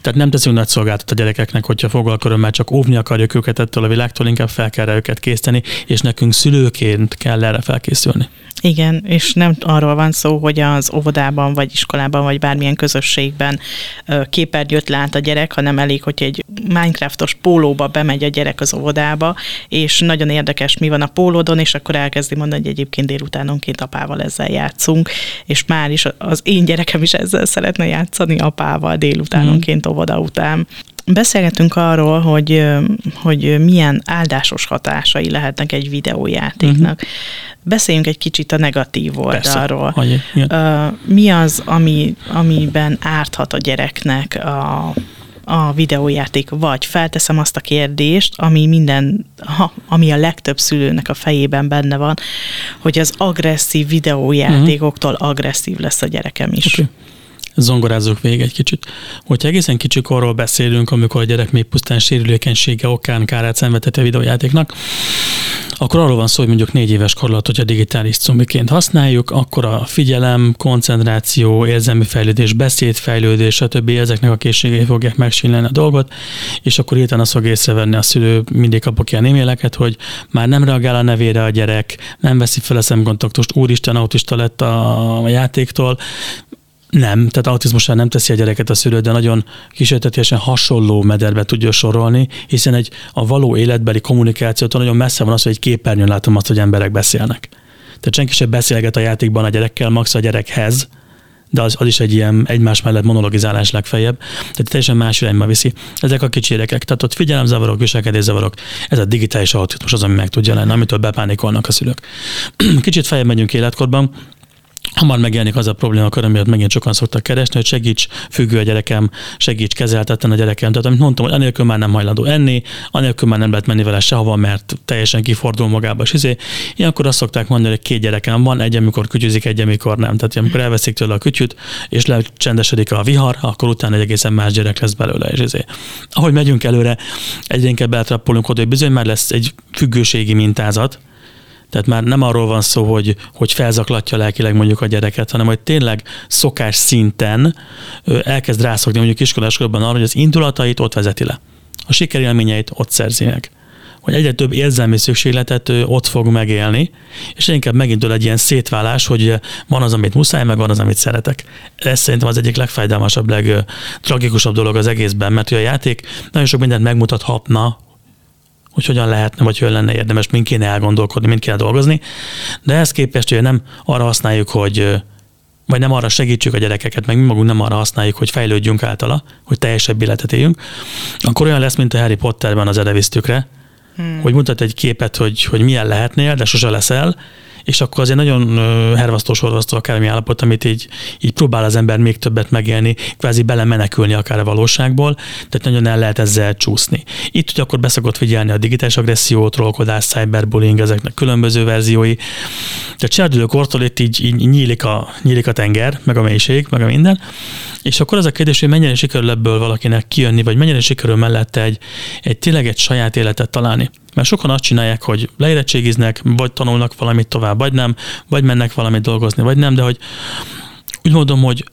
S3: Tehát nem teszünk nagy szolgáltat a gyerekeknek, hogyha fogalkörömmel csak óvni akarjuk őket ettől a világtól, inkább fel kell őket készíteni, és nekünk szülőként kell erre felkészülni.
S2: Igen, és nem arról van szó, hogy az óvodában, vagy iskolában, vagy bármilyen közösségben képernyőt lát a gyerek, hanem elég, hogy egy Minecraftos pólóba bemegy a gyerek az óvodába, és nagyon érdekes, mi van a pólódon, és akkor elkezdi mondani, hogy egyébként délutánonként apával ezzel játszunk, és már is az én gyerekem is ezzel szeretne játszani apával délutánonként óvoda után. Beszélgetünk arról, hogy, hogy milyen áldásos hatásai lehetnek egy videójátéknak. Uh-huh. Beszéljünk egy kicsit a negatív oldalról. Persze. Mi az, ami, amiben árthat a gyereknek a, a videójáték, vagy felteszem azt a kérdést, ami minden, ha, ami a legtöbb szülőnek a fejében benne van, hogy az agresszív videójátékoktól uh-huh. agresszív lesz a gyerekem is. Okay
S3: zongorázzuk végig egy kicsit. Hogyha egészen kicsi korról beszélünk, amikor a gyerek még pusztán sérülékenysége okán kárát szenvedett a videójátéknak, akkor arról van szó, hogy mondjuk négy éves kor alatt, hogyha digitális cumiként használjuk, akkor a figyelem, koncentráció, érzelmi fejlődés, beszédfejlődés, stb. ezeknek a készségei fogják megsínleni a dolgot, és akkor hirtelen azt fog észrevenni a szülő, mindig kapok ilyen e-maileket, hogy már nem reagál a nevére a gyerek, nem veszi fel a szemkontaktust, úristen, autista lett a játéktól, nem, tehát autizmusán nem teszi a gyereket a szülő, de nagyon kísértetésen hasonló mederbe tudja sorolni, hiszen egy a való életbeli kommunikációtól nagyon messze van az, hogy egy képernyőn látom azt, hogy emberek beszélnek. Tehát senki sem beszélget a játékban a gyerekkel, max a gyerekhez, de az, az is egy ilyen egymás mellett monologizálás legfeljebb. Tehát teljesen más irányba viszi. Ezek a kicsi gyerekek, tehát ott figyelemzavarok, viselkedészavarok, ez a digitális autizmus az, ami meg tudja lenni, amitől bepánikolnak a szülők. Kicsit feljebb megyünk életkorban, hamar megjelenik az a probléma, akkor amiatt megint sokan szoktak keresni, hogy segíts függő a gyerekem, segíts kezeltetni a gyerekem. Tehát amit mondtam, hogy anélkül már nem hajlandó enni, anélkül már nem lehet menni vele sehova, mert teljesen kifordul magába, és izé. Ilyenkor azt szokták mondani, hogy két gyerekem van, egy, amikor kütyüzik, egy, amikor nem. Tehát amikor elveszik tőle a kütyüt, és lecsendesedik a vihar, akkor utána egy egészen más gyerek lesz belőle, és izé. Ahogy megyünk előre, egyre inkább eltrappolunk oda, hogy bizony már lesz egy függőségi mintázat, tehát már nem arról van szó, hogy, hogy felzaklatja lelkileg mondjuk a gyereket, hanem hogy tényleg szokás szinten elkezd rászokni mondjuk iskoláskorban arra, hogy az indulatait ott vezeti le. A sikerélményeit ott szerzi meg hogy egyre több érzelmi szükségletet ott fog megélni, és inkább megint egy ilyen szétválás, hogy van az, amit muszáj, meg van az, amit szeretek. Ez szerintem az egyik legfájdalmasabb, legtragikusabb dolog az egészben, mert a játék nagyon sok mindent megmutathatna, hogy hogyan lehetne, vagy hogyan lenne érdemes, mind kéne elgondolkodni, mind kéne dolgozni, de ehhez képest, hogy nem arra használjuk, hogy vagy nem arra segítsük a gyerekeket, meg mi magunk nem arra használjuk, hogy fejlődjünk általa, hogy teljesebb életet éljünk, akkor olyan lesz, mint a Harry Potterben az edevisztükre, hmm. hogy mutat egy képet, hogy, hogy milyen lehetnél, de sose leszel, és akkor azért nagyon hervasztó sorvasztó akármi állapot, amit így, így próbál az ember még többet megélni, kvázi belemenekülni akár a valóságból, tehát nagyon el lehet ezzel csúszni. Itt hogy akkor beszokott figyelni a digitális agresszió, trollkodás, cyberbullying, ezeknek különböző verziói. Tehát cserdülőkortól itt így, így nyílik, a, nyílik a tenger, meg a mélység, meg a minden, és akkor az a kérdés, hogy mennyire sikerül ebből valakinek kijönni, vagy mennyire sikerül mellette egy, egy tényleg egy saját életet találni. Mert sokan azt csinálják, hogy leérettségiznek, vagy tanulnak valamit tovább, vagy nem, vagy mennek valamit dolgozni, vagy nem, de hogy úgy mondom, hogy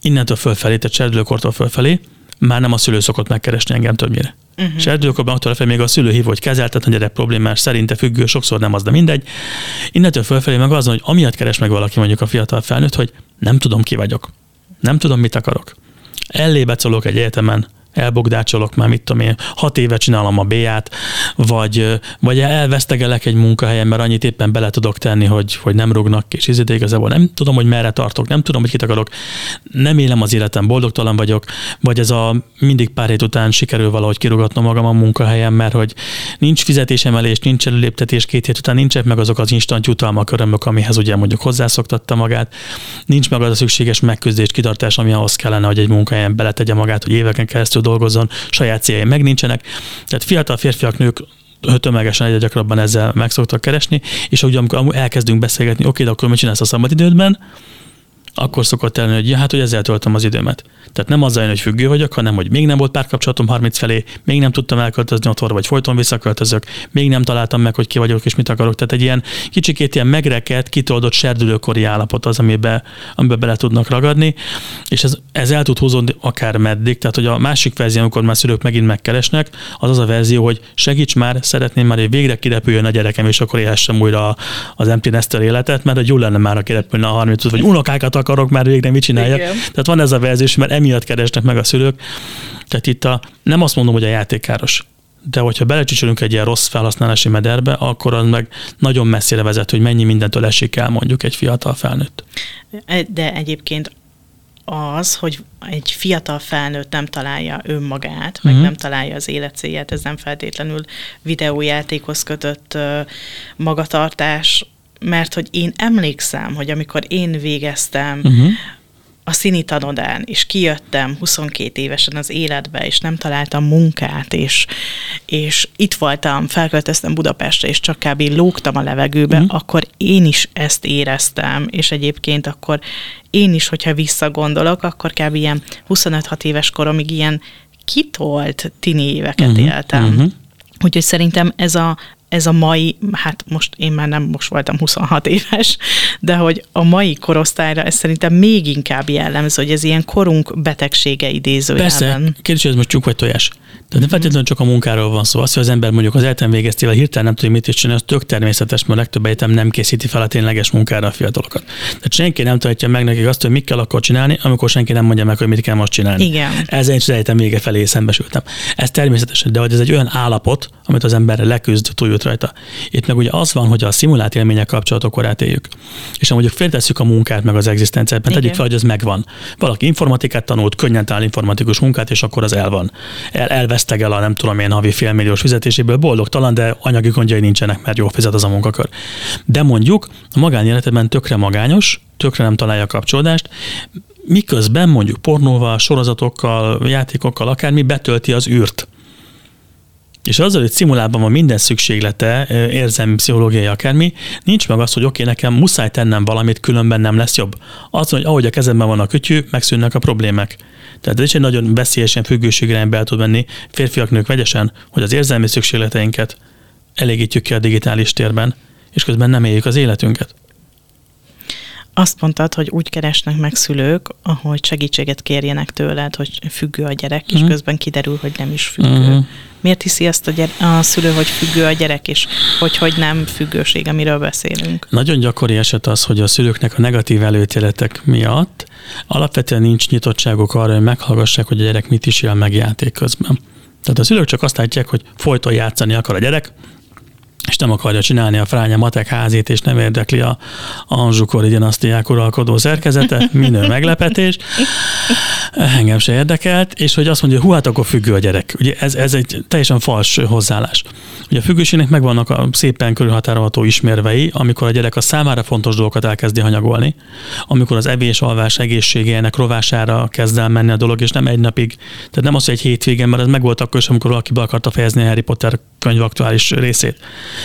S3: innentől fölfelé, tehát serdülőkortól fölfelé, már nem a szülő szokott megkeresni engem többnyire. Uh-huh. Serdülőkorban attól lefelé még a szülő hív, hogy kezeltet, a gyerek problémás, szerinte függő, sokszor nem az, de mindegy. Innentől fölfelé meg az, hogy amiatt keres meg valaki mondjuk a fiatal felnőtt, hogy nem tudom ki vagyok. Nem tudom, mit akarok. Ellébecolok egy egyetemen, elbogdácsolok már, mit tudom én, hat éve csinálom a B-ját, vagy, vagy elvesztegelek egy munkahelyen, mert annyit éppen bele tudok tenni, hogy, hogy nem rúgnak, és izé, igazából nem tudom, hogy merre tartok, nem tudom, hogy kit akarok, nem élem az életem, boldogtalan vagyok, vagy ez a mindig pár hét után sikerül valahogy kirugatnom magam a munkahelyen, mert hogy nincs fizetésemelés, nincs előléptetés, két hét után nincsenek meg azok az instant jutalmak, örömök, amihez ugye mondjuk hozzászoktatta magát, nincs meg az a szükséges megküzdés, kitartás, ami ahhoz kellene, hogy egy munkahelyen beletegye magát, hogy éveken keresztül dolgozzon, saját céljai meg nincsenek. Tehát fiatal férfiak, nők tömegesen egyre gyakrabban ezzel meg szoktak keresni, és ugye amikor elkezdünk beszélgetni, oké, de akkor mit csinálsz a szabadidődben, akkor szokott elni, hogy ja, hát, hogy ezzel töltöm az időmet. Tehát nem azzal hogy függő vagyok, hanem hogy még nem volt párkapcsolatom 30 felé, még nem tudtam elköltözni otthonra, vagy folyton visszaköltözök, még nem találtam meg, hogy ki vagyok és mit akarok. Tehát egy ilyen kicsikét ilyen megrekedt, kitoldott serdülőkori állapot az, amiben, amiben bele tudnak ragadni, és ez, ez el tud húzódni akár meddig. Tehát, hogy a másik verzió, amikor már szülők megint megkeresnek, az az a verzió, hogy segíts már, szeretném már, hogy végre kirepüljön a gyerekem, és akkor élhessem újra az empty nester életet, mert hogy jó lenne már, a kirepülne a 30 vagy unokákat akarok már végre mit csináljak. Igen. Tehát van ez a verzió, mert emiatt keresnek meg a szülők. Tehát itt a, nem azt mondom, hogy a játék káros, de hogyha belecsicsolunk egy ilyen rossz felhasználási mederbe, akkor az meg nagyon messzire vezet, hogy mennyi mindentől esik el mondjuk egy fiatal felnőtt.
S2: De egyébként az, hogy egy fiatal felnőtt nem találja önmagát, meg uh-huh. nem találja az életcélját, ez nem feltétlenül videójátékhoz kötött magatartás, mert hogy én emlékszem, hogy amikor én végeztem uh-huh. a színi tanodán, és kijöttem 22 évesen az életbe, és nem találtam munkát, és, és itt voltam, felköltöztem Budapestre, és csak kb. lógtam a levegőbe, uh-huh. akkor én is ezt éreztem, és egyébként akkor én is, hogyha visszagondolok, akkor kb. ilyen 25-6 éves koromig ilyen kitolt tini éveket uh-huh. éltem. Uh-huh. Úgyhogy szerintem ez a ez a mai, hát most én már nem most voltam 26 éves, de hogy a mai korosztályra ez szerintem még inkább jellemző, hogy ez ilyen korunk betegsége idézőjelben.
S3: Persze, kérdés, hogy ez most csuk vagy tojás. Tehát nem feltétlenül csak a munkáról van szó. Az, hogy az ember mondjuk az egyetem végeztével hirtelen nem tudja, mit is csinálni, az tök természetes, mert a legtöbb egyetem nem készíti fel a tényleges munkára a fiatalokat. Tehát senki nem tudja meg nekik azt, hogy mit kell akkor csinálni, amikor senki nem mondja meg, hogy mit kell most csinálni.
S2: Igen.
S3: Ezzel én az egyetem vége felé szembesültem. Ez természetes, de hogy ez egy olyan állapot, amit az ember leküzd, túljut rajta. Itt meg ugye az van, hogy a szimulált élmények kapcsolatokkor átéljük. És amúgy féltesszük a munkát meg az egzisztenciát, mert tegyük fel, hogy ez megvan. Valaki informatikát tanult, könnyen talál informatikus munkát, és akkor az el van. El, elvesztegel a nem tudom én havi félmilliós fizetéséből, boldogtalan, de anyagi gondjai nincsenek, mert jó fizet az a munkakör. De mondjuk a magánéletben tökre magányos, tökre nem találja a kapcsolódást, miközben mondjuk pornóval, sorozatokkal, játékokkal, akármi betölti az űrt. És azzal, hogy szimulában van minden szükséglete, érzelmi, pszichológiai, akármi, nincs meg az, hogy oké, okay, nekem muszáj tennem valamit, különben nem lesz jobb. Az, hogy ahogy a kezemben van a kütyű, megszűnnek a problémák. Tehát ez is egy nagyon veszélyesen függőségre el tud menni férfiak, nők vegyesen, hogy az érzelmi szükségleteinket elégítjük ki a digitális térben, és közben nem éljük az életünket.
S2: Azt mondtad, hogy úgy keresnek meg szülők, ahogy segítséget kérjenek tőled, hogy függő a gyerek, és uh-huh. közben kiderül, hogy nem is függő. Uh-huh. Miért hiszi azt a, gyere- a szülő, hogy függő a gyerek, és hogy, hogy nem függőség, amiről beszélünk?
S3: Nagyon gyakori eset az, hogy a szülőknek a negatív előítéletek miatt alapvetően nincs nyitottságuk arra, hogy meghallgassák, hogy a gyerek mit is él meg játék közben. Tehát a szülők csak azt látják, hogy folyton játszani akar a gyerek, és nem akarja csinálni a fránya matek házét, és nem érdekli a Anzsukori dinasztiák uralkodó szerkezete, minő meglepetés. Engem se érdekelt, és hogy azt mondja, hú, hát akkor függő a gyerek. Ugye ez, ez egy teljesen fals hozzáállás. Ugye a függőségnek megvannak a szépen körülhatárolható ismérvei, amikor a gyerek a számára fontos dolgokat elkezdi hanyagolni, amikor az evés, alvás egészségének rovására kezd el menni a dolog, és nem egy napig, tehát nem az, hogy egy hétvégen, mert ez meg volt akkor is, amikor valaki be akarta fejezni a Harry Potter könyv aktuális részét,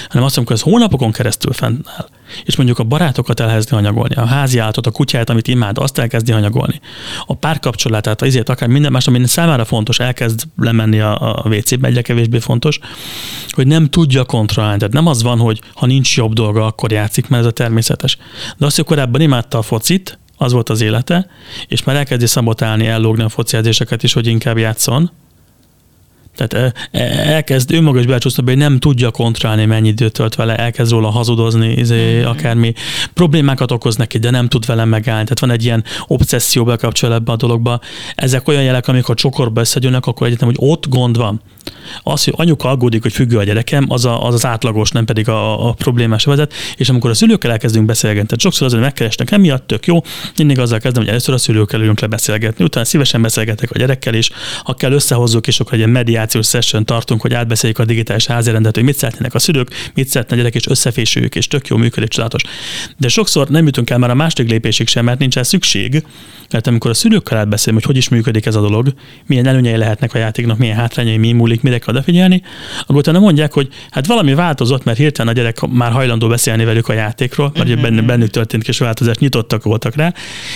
S3: hanem azt, amikor ez hónapokon keresztül fennáll, és mondjuk a barátokat elkezdi anyagolni, a házi állatot, a kutyát, amit imád, azt elkezdi anyagolni, a párkapcsolatát, azért akár minden más, ami számára fontos, elkezd lemenni a, a WC-be, egyre kevésbé fontos, hogy nem tudja kontrollálni. Tehát nem az van, hogy ha nincs jobb dolga, akkor játszik, mert ez a természetes. De azt, hogy korábban imádta a focit, az volt az élete, és már elkezdi szabotálni, ellógni a fociázéseket is, hogy inkább játszon, tehát elkezd önmaga is belecsúszni, hogy nem tudja kontrollálni, mennyi időt tölt vele, elkezd róla hazudozni, izé, mm-hmm. akármi problémákat okoz neki, de nem tud vele megállni. Tehát van egy ilyen obszesszió bekapcsol ebbe a dologba. Ezek olyan jelek, amikor csokorba összegyűlnek, akkor egyetem, hogy ott gond van. Az, hogy anyuka aggódik, hogy függő a gyerekem, az a, az, az átlagos, nem pedig a, a problémás vezet. És amikor a szülőkkel elkezdünk beszélgetni, tehát sokszor azért megkeresnek emiatt, tök jó, mindig azzal kezdem, hogy először a szülőkkel ülünk le beszélgetni, utána szívesen beszélgetek a gyerekkel is, ha kell összehozzuk, és akkor egy mediációs session tartunk, hogy átbeszéljük a digitális házirendet, hogy mit szeretnének a szülők, mit szeretne a gyerek, és összefésüljük, és tök jó működik, csodálatos. De sokszor nem jutunk el már a második lépésig sem, mert nincs szükség, mert amikor a szülőkkel átbeszélünk, hogy hogy is működik ez a dolog, milyen előnyei lehetnek a játéknak, milyen hátrányai, mi múlik, mire kell odafigyelni, akkor utána mondják, hogy hát valami változott, mert hirtelen a gyerek már hajlandó beszélni velük a játékról, mert uh-huh. bennük, bennük történt kis változás, nyitottak voltak rá,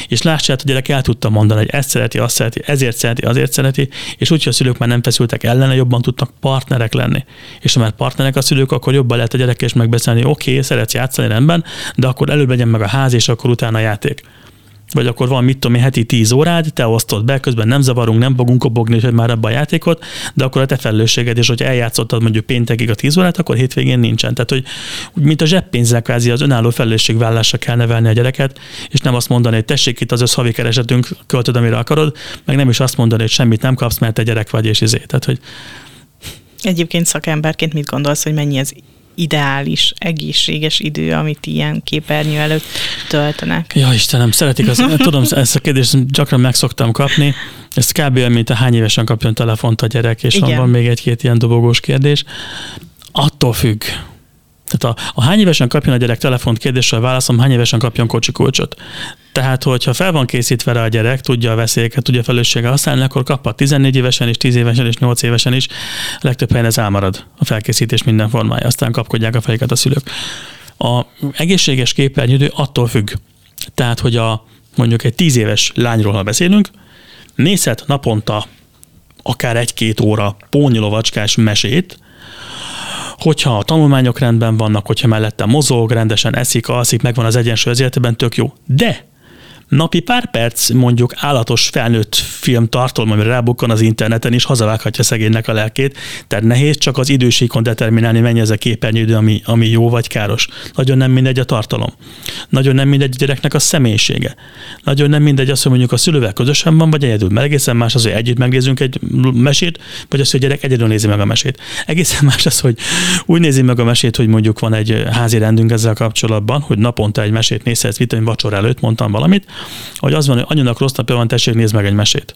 S3: és lássák, a gyerek el tudta mondani, hogy ezt szereti, azt szereti, ezért szereti, azért szereti, és úgy, hogy a szülők már nem feszültek ellene, jobban tudnak partnerek lenni. És ha már partnerek a szülők, akkor jobban lehet a gyerek és megbeszélni, oké, okay, szeretsz játszani, rendben, de akkor előbb legyen meg a ház, és akkor utána a játék vagy akkor van, mit tudom én, heti 10 órád, te osztod be, közben nem zavarunk, nem fogunk kobogni, már abban a játékot, de akkor a te felelősséged, és hogyha eljátszottad mondjuk péntekig a 10 órát, akkor hétvégén nincsen. Tehát, hogy úgy, mint a zseppénzzel kvázi az önálló felelősségvállásra kell nevelni a gyereket, és nem azt mondani, hogy tessék itt az összhavi keresetünk, költöd, amire akarod, meg nem is azt mondani, hogy semmit nem kapsz, mert te gyerek vagy, és izé. Tehát, hogy
S2: Egyébként szakemberként mit gondolsz, hogy mennyi az ideális, egészséges idő, amit ilyen képernyő előtt töltenek.
S3: Ja, Istenem, szeretik, az, tudom, ezt a kérdést gyakran meg szoktam kapni. Ez kb. mint a hány évesen kapjon telefont a gyerek, és Igen. van még egy-két ilyen dobogós kérdés. Attól függ. Tehát a, a hány évesen kapjon a gyerek telefont kérdéssel válaszom, hány évesen kapjon kocsi kulcsot. Tehát, hogyha fel van készítve rá a gyerek, tudja a veszélyeket, tudja a felelősséggel használni, akkor kaphat 14 évesen is, 10 évesen is, 8 évesen is. A legtöbb helyen ez elmarad a felkészítés minden formája, aztán kapkodják a fejeket a szülők. A egészséges képernyődő attól függ. Tehát, hogy a mondjuk egy 10 éves lányról, ha beszélünk, nézhet naponta akár egy-két óra pónyilovacskás mesét, hogyha a tanulmányok rendben vannak, hogyha mellette mozog, rendesen eszik, alszik, megvan az egyensúly az életében, tök jó. De napi pár perc mondjuk állatos felnőtt film tartalma, amire rábukkan az interneten is, hazavághatja szegénynek a lelkét, tehát nehéz csak az idősíkon determinálni, mennyi ez a képernyődő, ami, ami jó vagy káros. Nagyon nem mindegy a tartalom. Nagyon nem mindegy a gyereknek a személyisége. Nagyon nem mindegy az, hogy mondjuk a szülővel közösen van, vagy egyedül. Mert egészen más az, hogy együtt megnézünk egy mesét, vagy az, hogy a gyerek egyedül nézi meg a mesét. Egészen más az, hogy úgy nézi meg a mesét, hogy mondjuk van egy házi rendünk ezzel kapcsolatban, hogy naponta egy mesét nézhetsz, vitamin vacsora előtt mondtam valamit, hogy az van, hogy anyunak rossz napja van, tessék, nézd meg egy mesét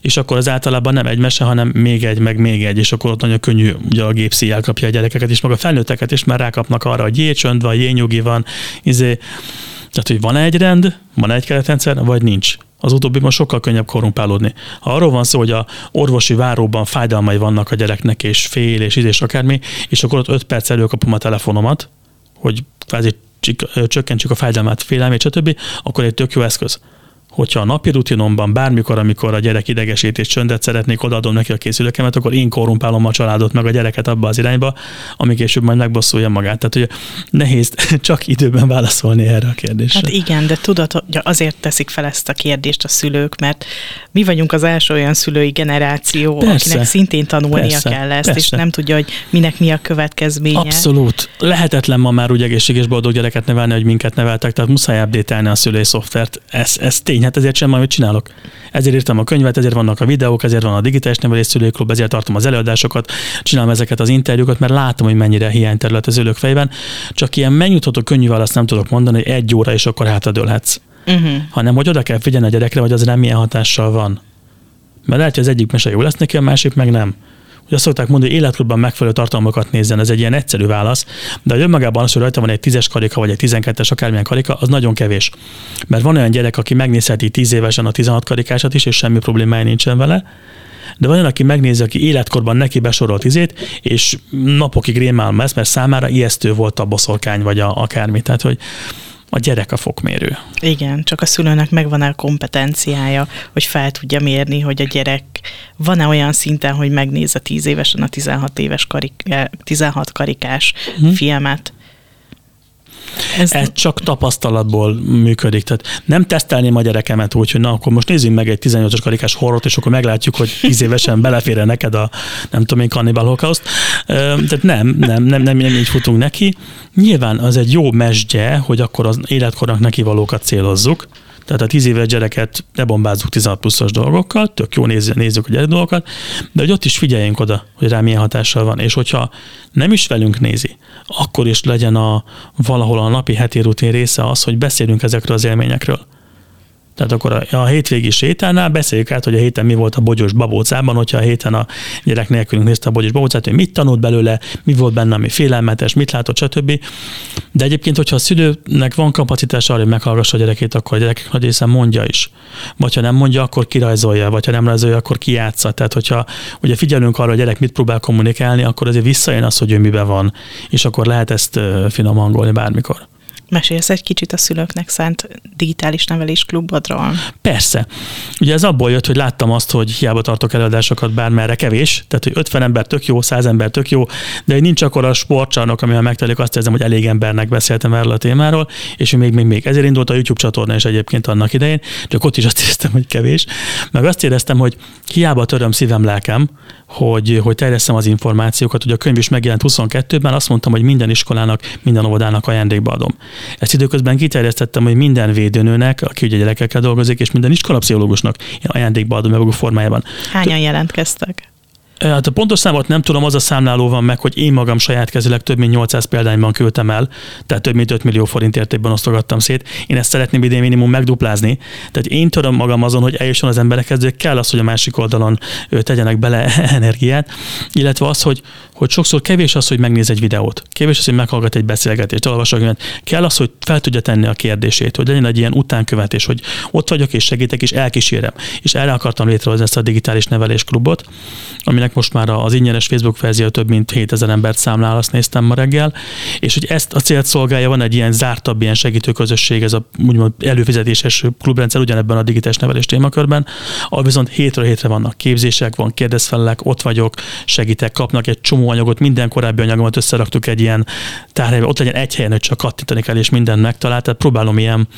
S3: és akkor az általában nem egy mese, hanem még egy, meg még egy, és akkor ott nagyon könnyű, ugye a gép elkapja a gyerekeket, és maga a felnőtteket is már rákapnak arra, hogy jécsönd van, jényugi van, izé. Tehát, hogy van egy rend, van egy keretrendszer, vagy nincs. Az utóbbi most sokkal könnyebb korrumpálódni. Ha arról van szó, hogy a orvosi váróban fájdalmai vannak a gyereknek, és fél, és íz, és akármi, és akkor ott 5 perc előkapom a telefonomat, hogy kvázi csökkentsük a fájdalmát, félelmét, stb., akkor egy tök jó eszköz hogyha a napi rutinomban bármikor, amikor a gyerek idegesít csöndet szeretnék odaadom neki a készülőkemet, akkor én korrumpálom a családot meg a gyereket abba az irányba, ami később majd megbosszulja magát. Tehát ugye nehéz csak időben válaszolni erre a kérdésre.
S2: Hát igen, de tudod, hogy azért teszik fel ezt a kérdést a szülők, mert mi vagyunk az első olyan szülői generáció, persze, akinek szintén tanulnia persze, kell ezt, persze. és nem tudja, hogy minek mi a következménye.
S3: Abszolút. Lehetetlen ma már úgy egészséges boldog gyereket nevelni, hogy minket neveltek, tehát muszáj update a szülői szoftvert. Ez, ez tény, hát ezért sem amit csinálok. Ezért írtam a könyvet, ezért vannak a videók, ezért van a digitális nevelés szülőklub, ezért tartom az előadásokat, csinálom ezeket az interjúkat, mert látom, hogy mennyire hiányterület az ülők fejben. Csak ilyen megnyugtató könnyű választ nem tudok mondani, hogy egy óra és akkor hátradőlhetsz. Uh-huh. Hanem, hogy oda kell figyelni a gyerekre, hogy az nem milyen hatással van. Mert lehet, hogy az egyik mese jó lesz neki, a másik meg nem. Ugye azt szokták mondani, hogy életklubban megfelelő tartalmakat nézzen, ez egy ilyen egyszerű válasz, de hogy önmagában az, hogy rajta van egy tízes karika, vagy egy 12-es, akármilyen karika, az nagyon kevés. Mert van olyan gyerek, aki megnézheti 10 évesen a 16 karikásat is, és semmi problémája nincsen vele, de van olyan, aki megnézi, aki életkorban neki besorolt izét, és napokig rémálom ezt, mert számára ijesztő volt a boszorkány, vagy a, akármi. Tehát, hogy a gyerek a fokmérő.
S2: Igen, csak a szülőnek megvan a kompetenciája, hogy fel tudja mérni, hogy a gyerek van-e olyan szinten, hogy megnézze 10 évesen a 16 éves karik, 16 karikás hmm. filmet,
S3: ez, Ez csak tapasztalatból működik. Tehát nem tesztelném a gyerekemet úgy, hogy na, akkor most nézzünk meg egy 18-as karikás horrort, és akkor meglátjuk, hogy 10 évesen belefér neked a, nem tudom én, Cannibal Holocaust. Tehát nem, nem, nem, nem, nem így futunk neki. Nyilván az egy jó mesdje, hogy akkor az életkornak neki valókat célozzuk, tehát a 10 éves gyereket ne bombázzuk 16 pluszos dolgokkal, tök jó nézzük, nézzük a gyerek dolgokat, de hogy ott is figyeljünk oda, hogy rá milyen hatással van. És hogyha nem is velünk nézi, akkor is legyen a valahol a napi heti rutin része az, hogy beszélünk ezekről az élményekről. Tehát akkor a, a hétvégi sétánál beszéljük át, hogy a héten mi volt a bogyós babócában, hogyha a héten a gyerek nélkülünk nézte a bogyós babócát, hogy mit tanult belőle, mi volt benne, ami félelmetes, mit látott, stb. De egyébként, hogyha a szülőnek van kapacitás arra, hogy meghallgassa a gyerekét, akkor a gyerek nagy része mondja is. Vagy ha nem mondja, akkor kirajzolja, vagy ha nem rajzolja, akkor kijátsza. Tehát, hogyha ugye figyelünk arra, hogy a gyerek mit próbál kommunikálni, akkor azért visszajön az, hogy ő miben van, és akkor lehet ezt finom hangolni bármikor.
S2: Mesélsz egy kicsit a szülőknek szánt digitális nevelés klubodról?
S3: Persze. Ugye ez abból jött, hogy láttam azt, hogy hiába tartok előadásokat bármerre kevés, tehát hogy 50 ember tök jó, 100 ember tök jó, de nincs akkor a sportcsarnok, amivel megtelik, azt érzem, hogy elég embernek beszéltem erről a témáról, és még, még, még. Ezért indult a YouTube csatorna is egyébként annak idején, csak ott is azt éreztem, hogy kevés. Meg azt éreztem, hogy hiába töröm szívem, lelkem, hogy, hogy terjesszem az információkat. hogy a könyv is megjelent 22-ben, azt mondtam, hogy minden iskolának, minden óvodának ajándékba adom. Ezt időközben kiterjesztettem, hogy minden védőnőnek, aki ugye gyerekekkel dolgozik, és minden iskolapszichológusnak ajándékba adom meg formájában.
S2: Hányan jelentkeztek?
S3: Hát a pontos számot nem tudom, az a számláló van meg, hogy én magam saját kezileg több mint 800 példányban küldtem el, tehát több mint 5 millió forint értékben osztogattam szét. Én ezt szeretném idén minimum megduplázni. Tehát én tudom magam azon, hogy eljusson az emberekhez, hogy kell az, hogy a másik oldalon tegyenek bele energiát, illetve az, hogy, hogy sokszor kevés az, hogy megnéz egy videót, kevés az, hogy meghallgat egy beszélgetést, olvasok, kell az, hogy fel tudja tenni a kérdését, hogy legyen egy ilyen utánkövetés, hogy ott vagyok és segítek és elkísérem. És erre akartam létrehozni ezt a digitális nevelés klubot, aminek most már az ingyenes Facebook verzió több mint 7000 embert számlál, azt néztem ma reggel, és hogy ezt a célt szolgálja, van egy ilyen zártabb, ilyen segítő közösség, ez a úgymond előfizetéses klubrendszer ugyanebben a digitális nevelés témakörben, ahol viszont hétről hétre vannak képzések, van kérdezfelelek, ott vagyok, segítek, kapnak egy csomó anyagot, minden korábbi anyagomat összeraktuk egy ilyen tárhelybe, ott legyen egy helyen, hogy csak kattintani kell, és mindent megtalál. Tehát próbálom ilyen,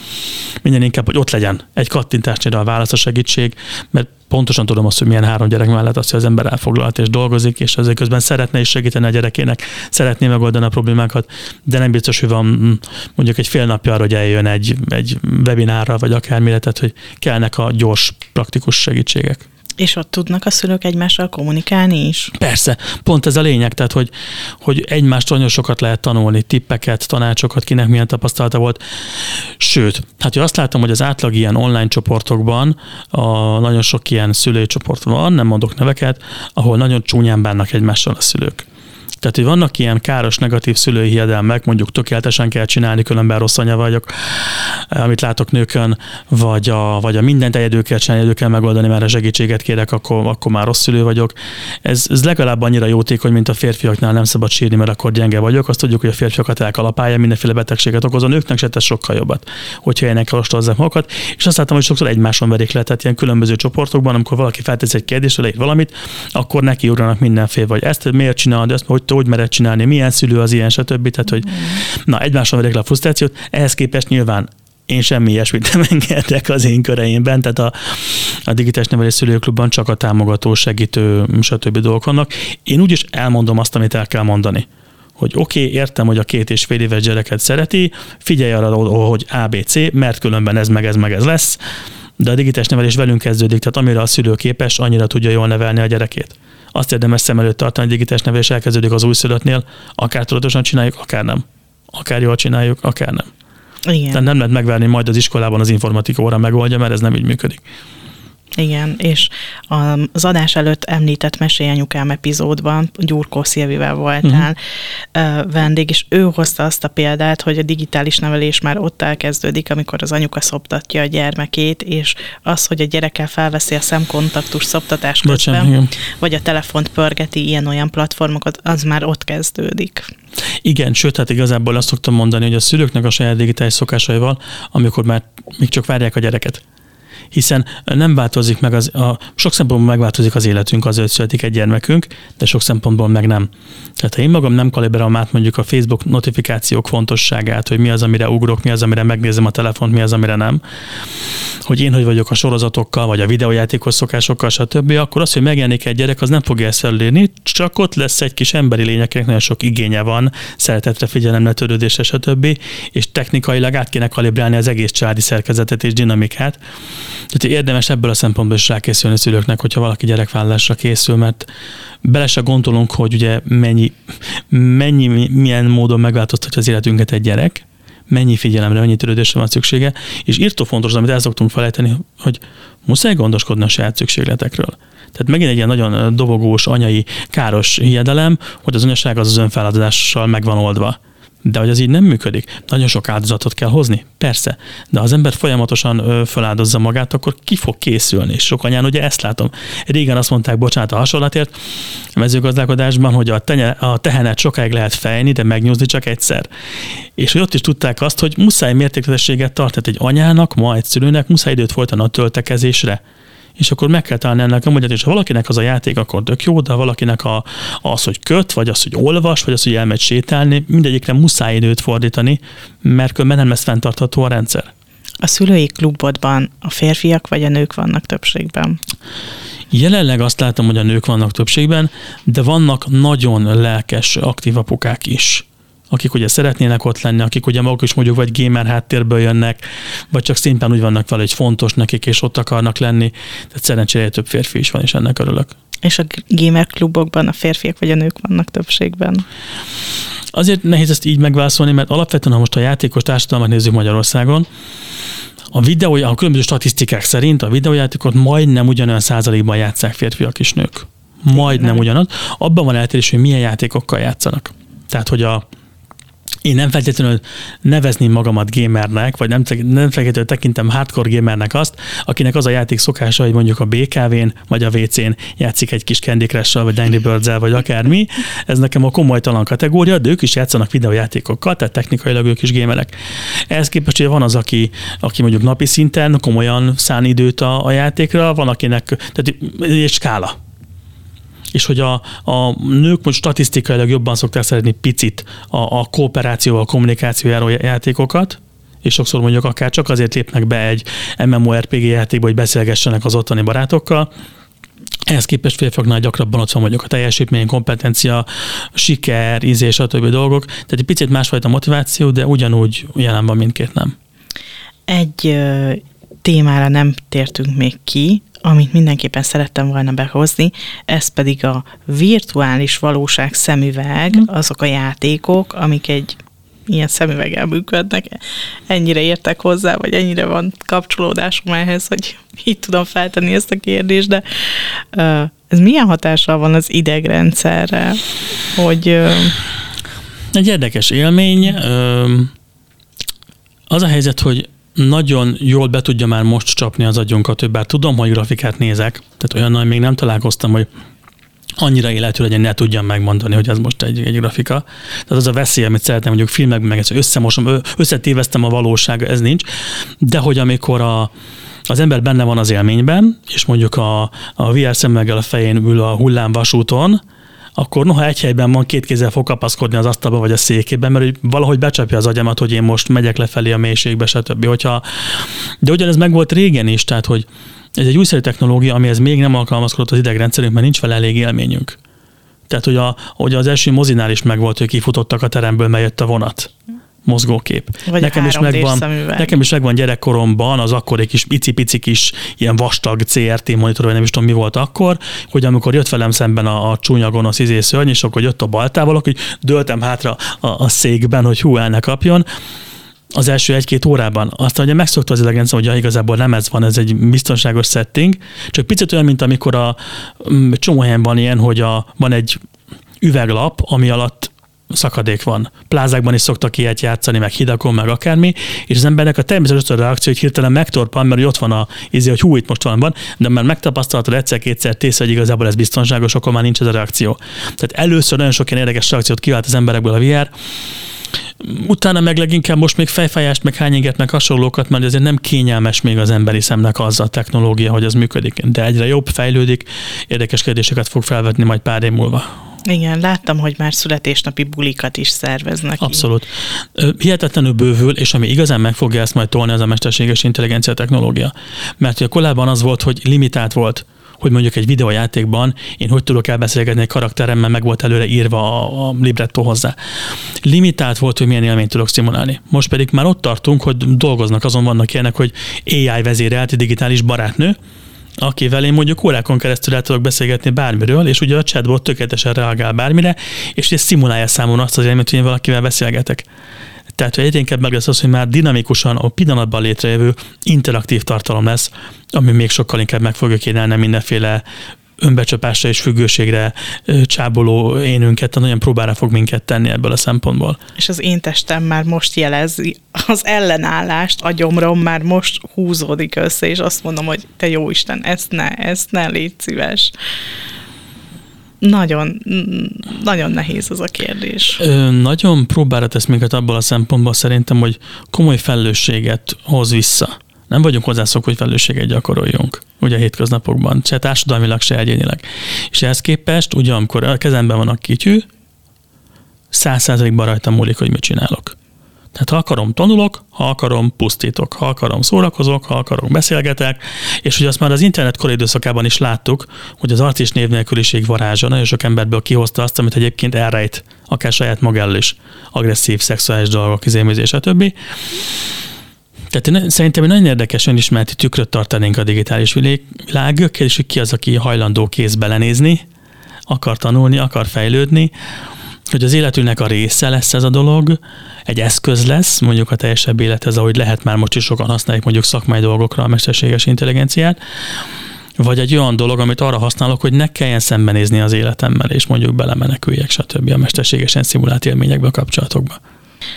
S3: minden inkább, hogy ott legyen egy kattintásnyira a válasz a segítség, mert pontosan tudom azt, hogy milyen három gyerek mellett azt, hogy az ember elfoglalt és dolgozik, és ezek közben szeretne is segíteni a gyerekének, szeretné megoldani a problémákat, de nem biztos, hogy van mm, mondjuk egy fél napja arra, hogy eljön egy, egy webinárra, vagy akármire, tehát hogy kellnek a gyors, praktikus segítségek.
S2: És ott tudnak a szülők egymással kommunikálni is?
S3: Persze, pont ez a lényeg, tehát hogy, hogy egymást nagyon sokat lehet tanulni, tippeket, tanácsokat, kinek milyen tapasztalata volt. Sőt, hát hogy azt látom, hogy az átlag ilyen online csoportokban a, nagyon sok ilyen szülői csoport van, nem mondok neveket, ahol nagyon csúnyán bánnak egymással a szülők. Tehát, hogy vannak ilyen káros, negatív szülői hiedelmek, mondjuk tökéletesen kell csinálni, különben rossz anya vagyok, amit látok nőkön, vagy a, vagy a mindent egyedül kell csinálni, egyedül kell megoldani, mert a segítséget kérek, akkor, akkor már rossz szülő vagyok. Ez, ez legalább annyira jótékony, mint a férfiaknál nem szabad sírni, mert akkor gyenge vagyok. Azt tudjuk, hogy a férfiakat elkalapálja, mindenféle betegséget okoz, a nőknek se tesz sokkal jobbat, hogyha ennek rostozzák magukat. És azt láttam, hogy sokszor egymáson verik le, tehát ilyen különböző csoportokban, amikor valaki feltesz egy kérdést, leír valamit, akkor neki ugranak mindenféle, vagy ezt miért csinálod, ezt hogy, hogy mered csinálni, milyen szülő az ilyen, stb. Tehát, hogy na, egymáson verik le a frusztrációt. Ehhez képest nyilván én semmi ilyesmit nem engedek az én köreimben, tehát a, a digitális nevelés szülőklubban csak a támogató, segítő, stb. dolgok vannak. Én úgyis elmondom azt, amit el kell mondani hogy oké, okay, értem, hogy a két és fél éves gyereket szereti, figyelj arra, hogy ABC, mert különben ez meg ez meg ez lesz, de a digitális nevelés velünk kezdődik, tehát amire a szülő képes, annyira tudja jól nevelni a gyerekét. Azt érdemes szem előtt tartani, hogy digitális nevelés elkezdődik az újszülöttnél, akár tudatosan csináljuk, akár nem. Akár jól csináljuk, akár nem. Igen. Tehát nem lehet megvárni, majd az iskolában az informatika óra megoldja, mert ez nem így működik.
S2: Igen, és az adás előtt említett Mesélyanyukám epizódban Gyurkó Szilvivel voltál uh-huh. vendég, és ő hozta azt a példát, hogy a digitális nevelés már ott elkezdődik, amikor az anyuka szoptatja a gyermekét, és az, hogy a gyerekkel felveszi a szemkontaktus szoptatás közben, Bocsán, vagy a telefont pörgeti ilyen-olyan platformokat, az már ott kezdődik.
S3: Igen, sőt, hát igazából azt szoktam mondani, hogy a szülőknek a saját digitális szokásaival, amikor már még csak várják a gyereket, hiszen nem változik meg, az, a, sok szempontból megváltozik az életünk, az születik egy gyermekünk, de sok szempontból meg nem. Tehát ha én magam nem kalibrálom át mondjuk a Facebook notifikációk fontosságát, hogy mi az, amire ugrok, mi az, amire megnézem a telefont, mi az, amire nem, hogy én hogy vagyok a sorozatokkal, vagy a videójátékos szokásokkal, stb., akkor az, hogy megjelenik egy gyerek, az nem fogja ezt felülírni, csak ott lesz egy kis emberi lényeknek nagyon sok igénye van, szeretetre, figyelemre, törődésre, stb., és technikailag át kéne kalibrálni az egész családi szerkezetet és dinamikát. Tehát érdemes ebből a szempontból is rákészülni szülőknek, hogyha valaki gyerekvállásra készül, mert bele se gondolunk, hogy ugye mennyi, mennyi, milyen módon megváltoztatja az életünket egy gyerek, mennyi figyelemre, mennyi törődésre van szüksége, és írtó fontos, amit el szoktunk felejteni, hogy muszáj gondoskodni a saját szükségletekről. Tehát megint egy ilyen nagyon dobogós, anyai, káros hiedelem, hogy az anyaság az az önfeláldozással meg oldva. De hogy az így nem működik, nagyon sok áldozatot kell hozni, persze. De ha az ember folyamatosan feláldozza magát, akkor ki fog készülni. És sok anyán ugye ezt látom. Régen azt mondták, bocsánat a hasonlatért, a mezőgazdálkodásban, hogy a, tenye, a tehenet sokáig lehet fejni, de megnyúzni csak egyszer. És hogy ott is tudták azt, hogy muszáj mértékletességet tartani egy anyának, ma egy szülőnek, muszáj időt folytani a töltekezésre és akkor meg kell találni ennek a magyar, és ha valakinek az a játék, akkor tök jó, de ha valakinek a, az, hogy köt, vagy az, hogy olvas, vagy az, hogy elmegy sétálni, mindegyikre muszáj időt fordítani, mert különben nem lesz fenntartható a rendszer.
S2: A szülői klubodban a férfiak vagy a nők vannak többségben?
S3: Jelenleg azt látom, hogy a nők vannak többségben, de vannak nagyon lelkes, aktív apukák is akik ugye szeretnének ott lenni, akik ugye maguk is mondjuk vagy gamer háttérből jönnek, vagy csak szintén úgy vannak vele, hogy fontos nekik, és ott akarnak lenni. Tehát szerencsére több férfi is van, és ennek örülök.
S2: És a gamer klubokban a férfiak vagy a nők vannak többségben?
S3: Azért nehéz ezt így megválaszolni, mert alapvetően, ha most a játékos társadalmat nézzük Magyarországon, a videó, a különböző statisztikák szerint a videójátékot majdnem ugyanolyan százalékban játszák férfiak és nők. Majdnem ugyanaz. Abban van eltérés, hogy milyen játékokkal játszanak. Tehát, hogy a, én nem feltétlenül nevezném magamat gamernek, vagy nem, nem feltétlenül tekintem hardcore gamernek azt, akinek az a játék szokása, hogy mondjuk a BKV-n vagy a WC-n játszik egy kis Candy crush vagy Angry birds vagy akármi. Ez nekem a komolytalan kategória, de ők is játszanak videójátékokkal, tehát technikailag ők is gamerek. Ehhez képest ugye van az, aki, aki mondjuk napi szinten komolyan szán időt a, a játékra, van akinek, tehát egy skála és hogy a, a nők most statisztikailag jobban szokták szeretni picit a, a kooperációval, a kommunikációjáról játékokat, és sokszor mondjuk akár csak azért lépnek be egy MMORPG játékba, hogy beszélgessenek az ottani barátokkal, ehhez képest férfiaknál gyakrabban ott van mondjuk a teljesítmény, kompetencia, siker, ízés, stb. dolgok. Tehát egy picit másfajta motiváció, de ugyanúgy jelen van mindkét nem.
S2: Egy ö, témára nem tértünk még ki, amit mindenképpen szerettem volna behozni, ez pedig a virtuális valóság szemüveg, hm. azok a játékok, amik egy ilyen szemüveggel működnek. Ennyire értek hozzá, vagy ennyire van kapcsolódásom ehhez, hogy így tudom feltenni ezt a kérdést, de Ez milyen hatással van az idegrendszerre, hogy...
S3: Egy érdekes élmény. Az a helyzet, hogy nagyon jól be tudja már most csapni az agyunkat, bár tudom, hogy grafikát nézek, tehát olyannal még nem találkoztam, hogy annyira életű legyen, ne tudjam megmondani, hogy ez most egy, egy grafika. Tehát az a veszély, amit szeretném mondjuk filmekben, meg összemosom, összetéveztem a valóság, ez nincs. De hogy amikor a, az ember benne van az élményben, és mondjuk a, a VR szemüveggel a fején ül a hullámvasúton, akkor noha egy helyben van, két kézzel fog kapaszkodni az asztalba vagy a székében, mert valahogy becsapja az agyamat, hogy én most megyek lefelé a mélységbe, stb. Hogyha, de ugyanez meg volt régen is, tehát hogy ez egy újszerű technológia, amihez még nem alkalmazkodott az idegrendszerünk, mert nincs vele elég élményünk. Tehát, hogy, a, hogy az első mozinál is megvolt, hogy kifutottak a teremből, mert jött a vonat mozgókép.
S2: Vagy
S3: nekem is megvan, nekem is megvan gyerekkoromban az akkori kis pici-pici kis ilyen vastag CRT monitor, vagy nem is tudom mi volt akkor, hogy amikor jött velem szemben a, a csúnya gonosz izé szörny, és akkor jött a baltával, akkor döltem hátra a, a székben, hogy hú, el ne kapjon az első egy-két órában. Aztán ugye megszokta az idegenszem, hogy ja, igazából nem ez van, ez egy biztonságos setting, csak picit olyan, mint amikor a mm, csomó helyen van ilyen, hogy a, van egy üveglap, ami alatt szakadék van. Plázákban is szoktak ilyet játszani, meg hidakon, meg akármi, és az embernek a természetes reakció, hogy hirtelen megtorpan, mert ott van a izé, hogy hú, itt most van, van, de már megtapasztaltad egyszer-kétszer tész, hogy igazából ez biztonságos, akkor már nincs ez a reakció. Tehát először nagyon sok ilyen érdekes reakciót kivált az emberekből a VR, utána meg leginkább most még fejfájást, meg hányinget, meg hasonlókat, mert azért nem kényelmes még az emberi szemnek az a technológia, hogy az működik, de egyre jobb, fejlődik, érdekes kérdéseket fog felvetni majd pár év múlva.
S2: Igen, láttam, hogy már születésnapi bulikat is szerveznek.
S3: Abszolút. Hihetetlenül bővül, és ami igazán meg fogja ezt majd tolni, az a mesterséges intelligencia technológia. Mert ugye korábban az volt, hogy limitált volt hogy mondjuk egy videójátékban én hogy tudok elbeszélgetni egy karakteremmel, meg volt előre írva a, a libretto hozzá. Limitált volt, hogy milyen élményt tudok szimulálni. Most pedig már ott tartunk, hogy dolgoznak, azon vannak ilyenek, hogy AI vezérelt digitális barátnő, akivel én mondjuk órákon keresztül el tudok beszélgetni bármiről, és ugye a chatbot tökéletesen reagál bármire, és ugye szimulálja számomra azt az élményt, hogy én valakivel beszélgetek. Tehát, hogy egyre inkább meg lesz az, hogy már dinamikusan a pillanatban létrejövő interaktív tartalom lesz, ami még sokkal inkább meg fogja kínálni mindenféle önbecsapásra és függőségre csáboló énünket, nagyon próbára fog minket tenni ebből a szempontból.
S2: És az én testem már most jelezi az ellenállást, a gyomrom már most húzódik össze, és azt mondom, hogy te jó Isten, ezt ne, ezt ne légy szíves nagyon, nagyon nehéz az a kérdés.
S3: Ö, nagyon próbára tesz minket abból a szempontból szerintem, hogy komoly felelősséget hoz vissza. Nem vagyunk hozzászok, hogy felelősséget gyakoroljunk, ugye a hétköznapokban, se társadalmilag, se egyénileg. És ehhez képest, ugye amikor a kezemben van a kityű, száz százalékban rajtam múlik, hogy mit csinálok. Tehát ha akarom, tanulok, ha akarom, pusztítok, ha akarom, szórakozok, ha akarom, beszélgetek, és ugye azt már az internet koridőszakában is láttuk, hogy az arc és névnélküliség varázsa nagyon sok emberből kihozta azt, amit egyébként elrejt, akár saját maga elől is, agresszív, szexuális dolgok, izéműzés, stb. Tehát szerintem egy nagyon érdekes önismereti tükröt tartanénk a digitális világ, és hogy ki az, aki hajlandó kéz belenézni, akar tanulni, akar fejlődni, hogy az életünknek a része lesz ez a dolog, egy eszköz lesz, mondjuk a teljesebb élethez, ahogy lehet már most is sokan használják mondjuk szakmai dolgokra a mesterséges intelligenciát, vagy egy olyan dolog, amit arra használok, hogy ne kelljen szembenézni az életemmel, és mondjuk belemeneküljek, stb. a mesterségesen szimulált élményekbe, a kapcsolatokba.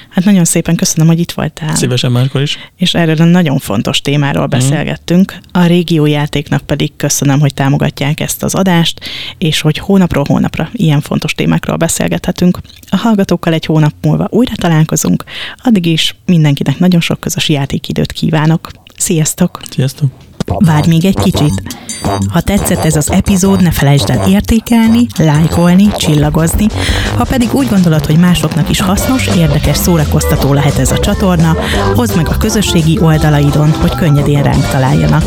S2: Hát nagyon szépen köszönöm, hogy itt voltál.
S3: Szívesen máskor is.
S2: És erről a nagyon fontos témáról mhm. beszélgettünk. A régiójátéknak pedig köszönöm, hogy támogatják ezt az adást, és hogy hónapról hónapra ilyen fontos témákról beszélgethetünk. A hallgatókkal egy hónap múlva újra találkozunk. Addig is mindenkinek nagyon sok közös játékidőt kívánok. Sziasztok!
S3: Sziasztok!
S2: Várj még egy kicsit. Ha tetszett ez az epizód, ne felejtsd el értékelni, lájkolni, csillagozni. Ha pedig úgy gondolod, hogy másoknak is hasznos, érdekes, szórakoztató lehet ez a csatorna, hozd meg a közösségi oldalaidon, hogy könnyedén ránk találjanak.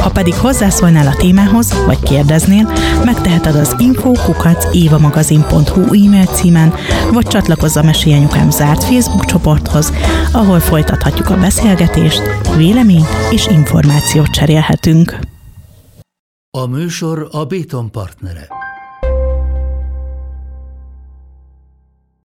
S2: Ha pedig hozzászólnál a témához, vagy kérdeznél, megteheted az info.évamagazin.hu e-mail címen, vagy csatlakozz a Mesélyanyukám zárt Facebook csoporthoz, ahol folytathatjuk a beszélgetést, véleményt és információt cserélhetünk.
S1: A műsor a Béton partnere.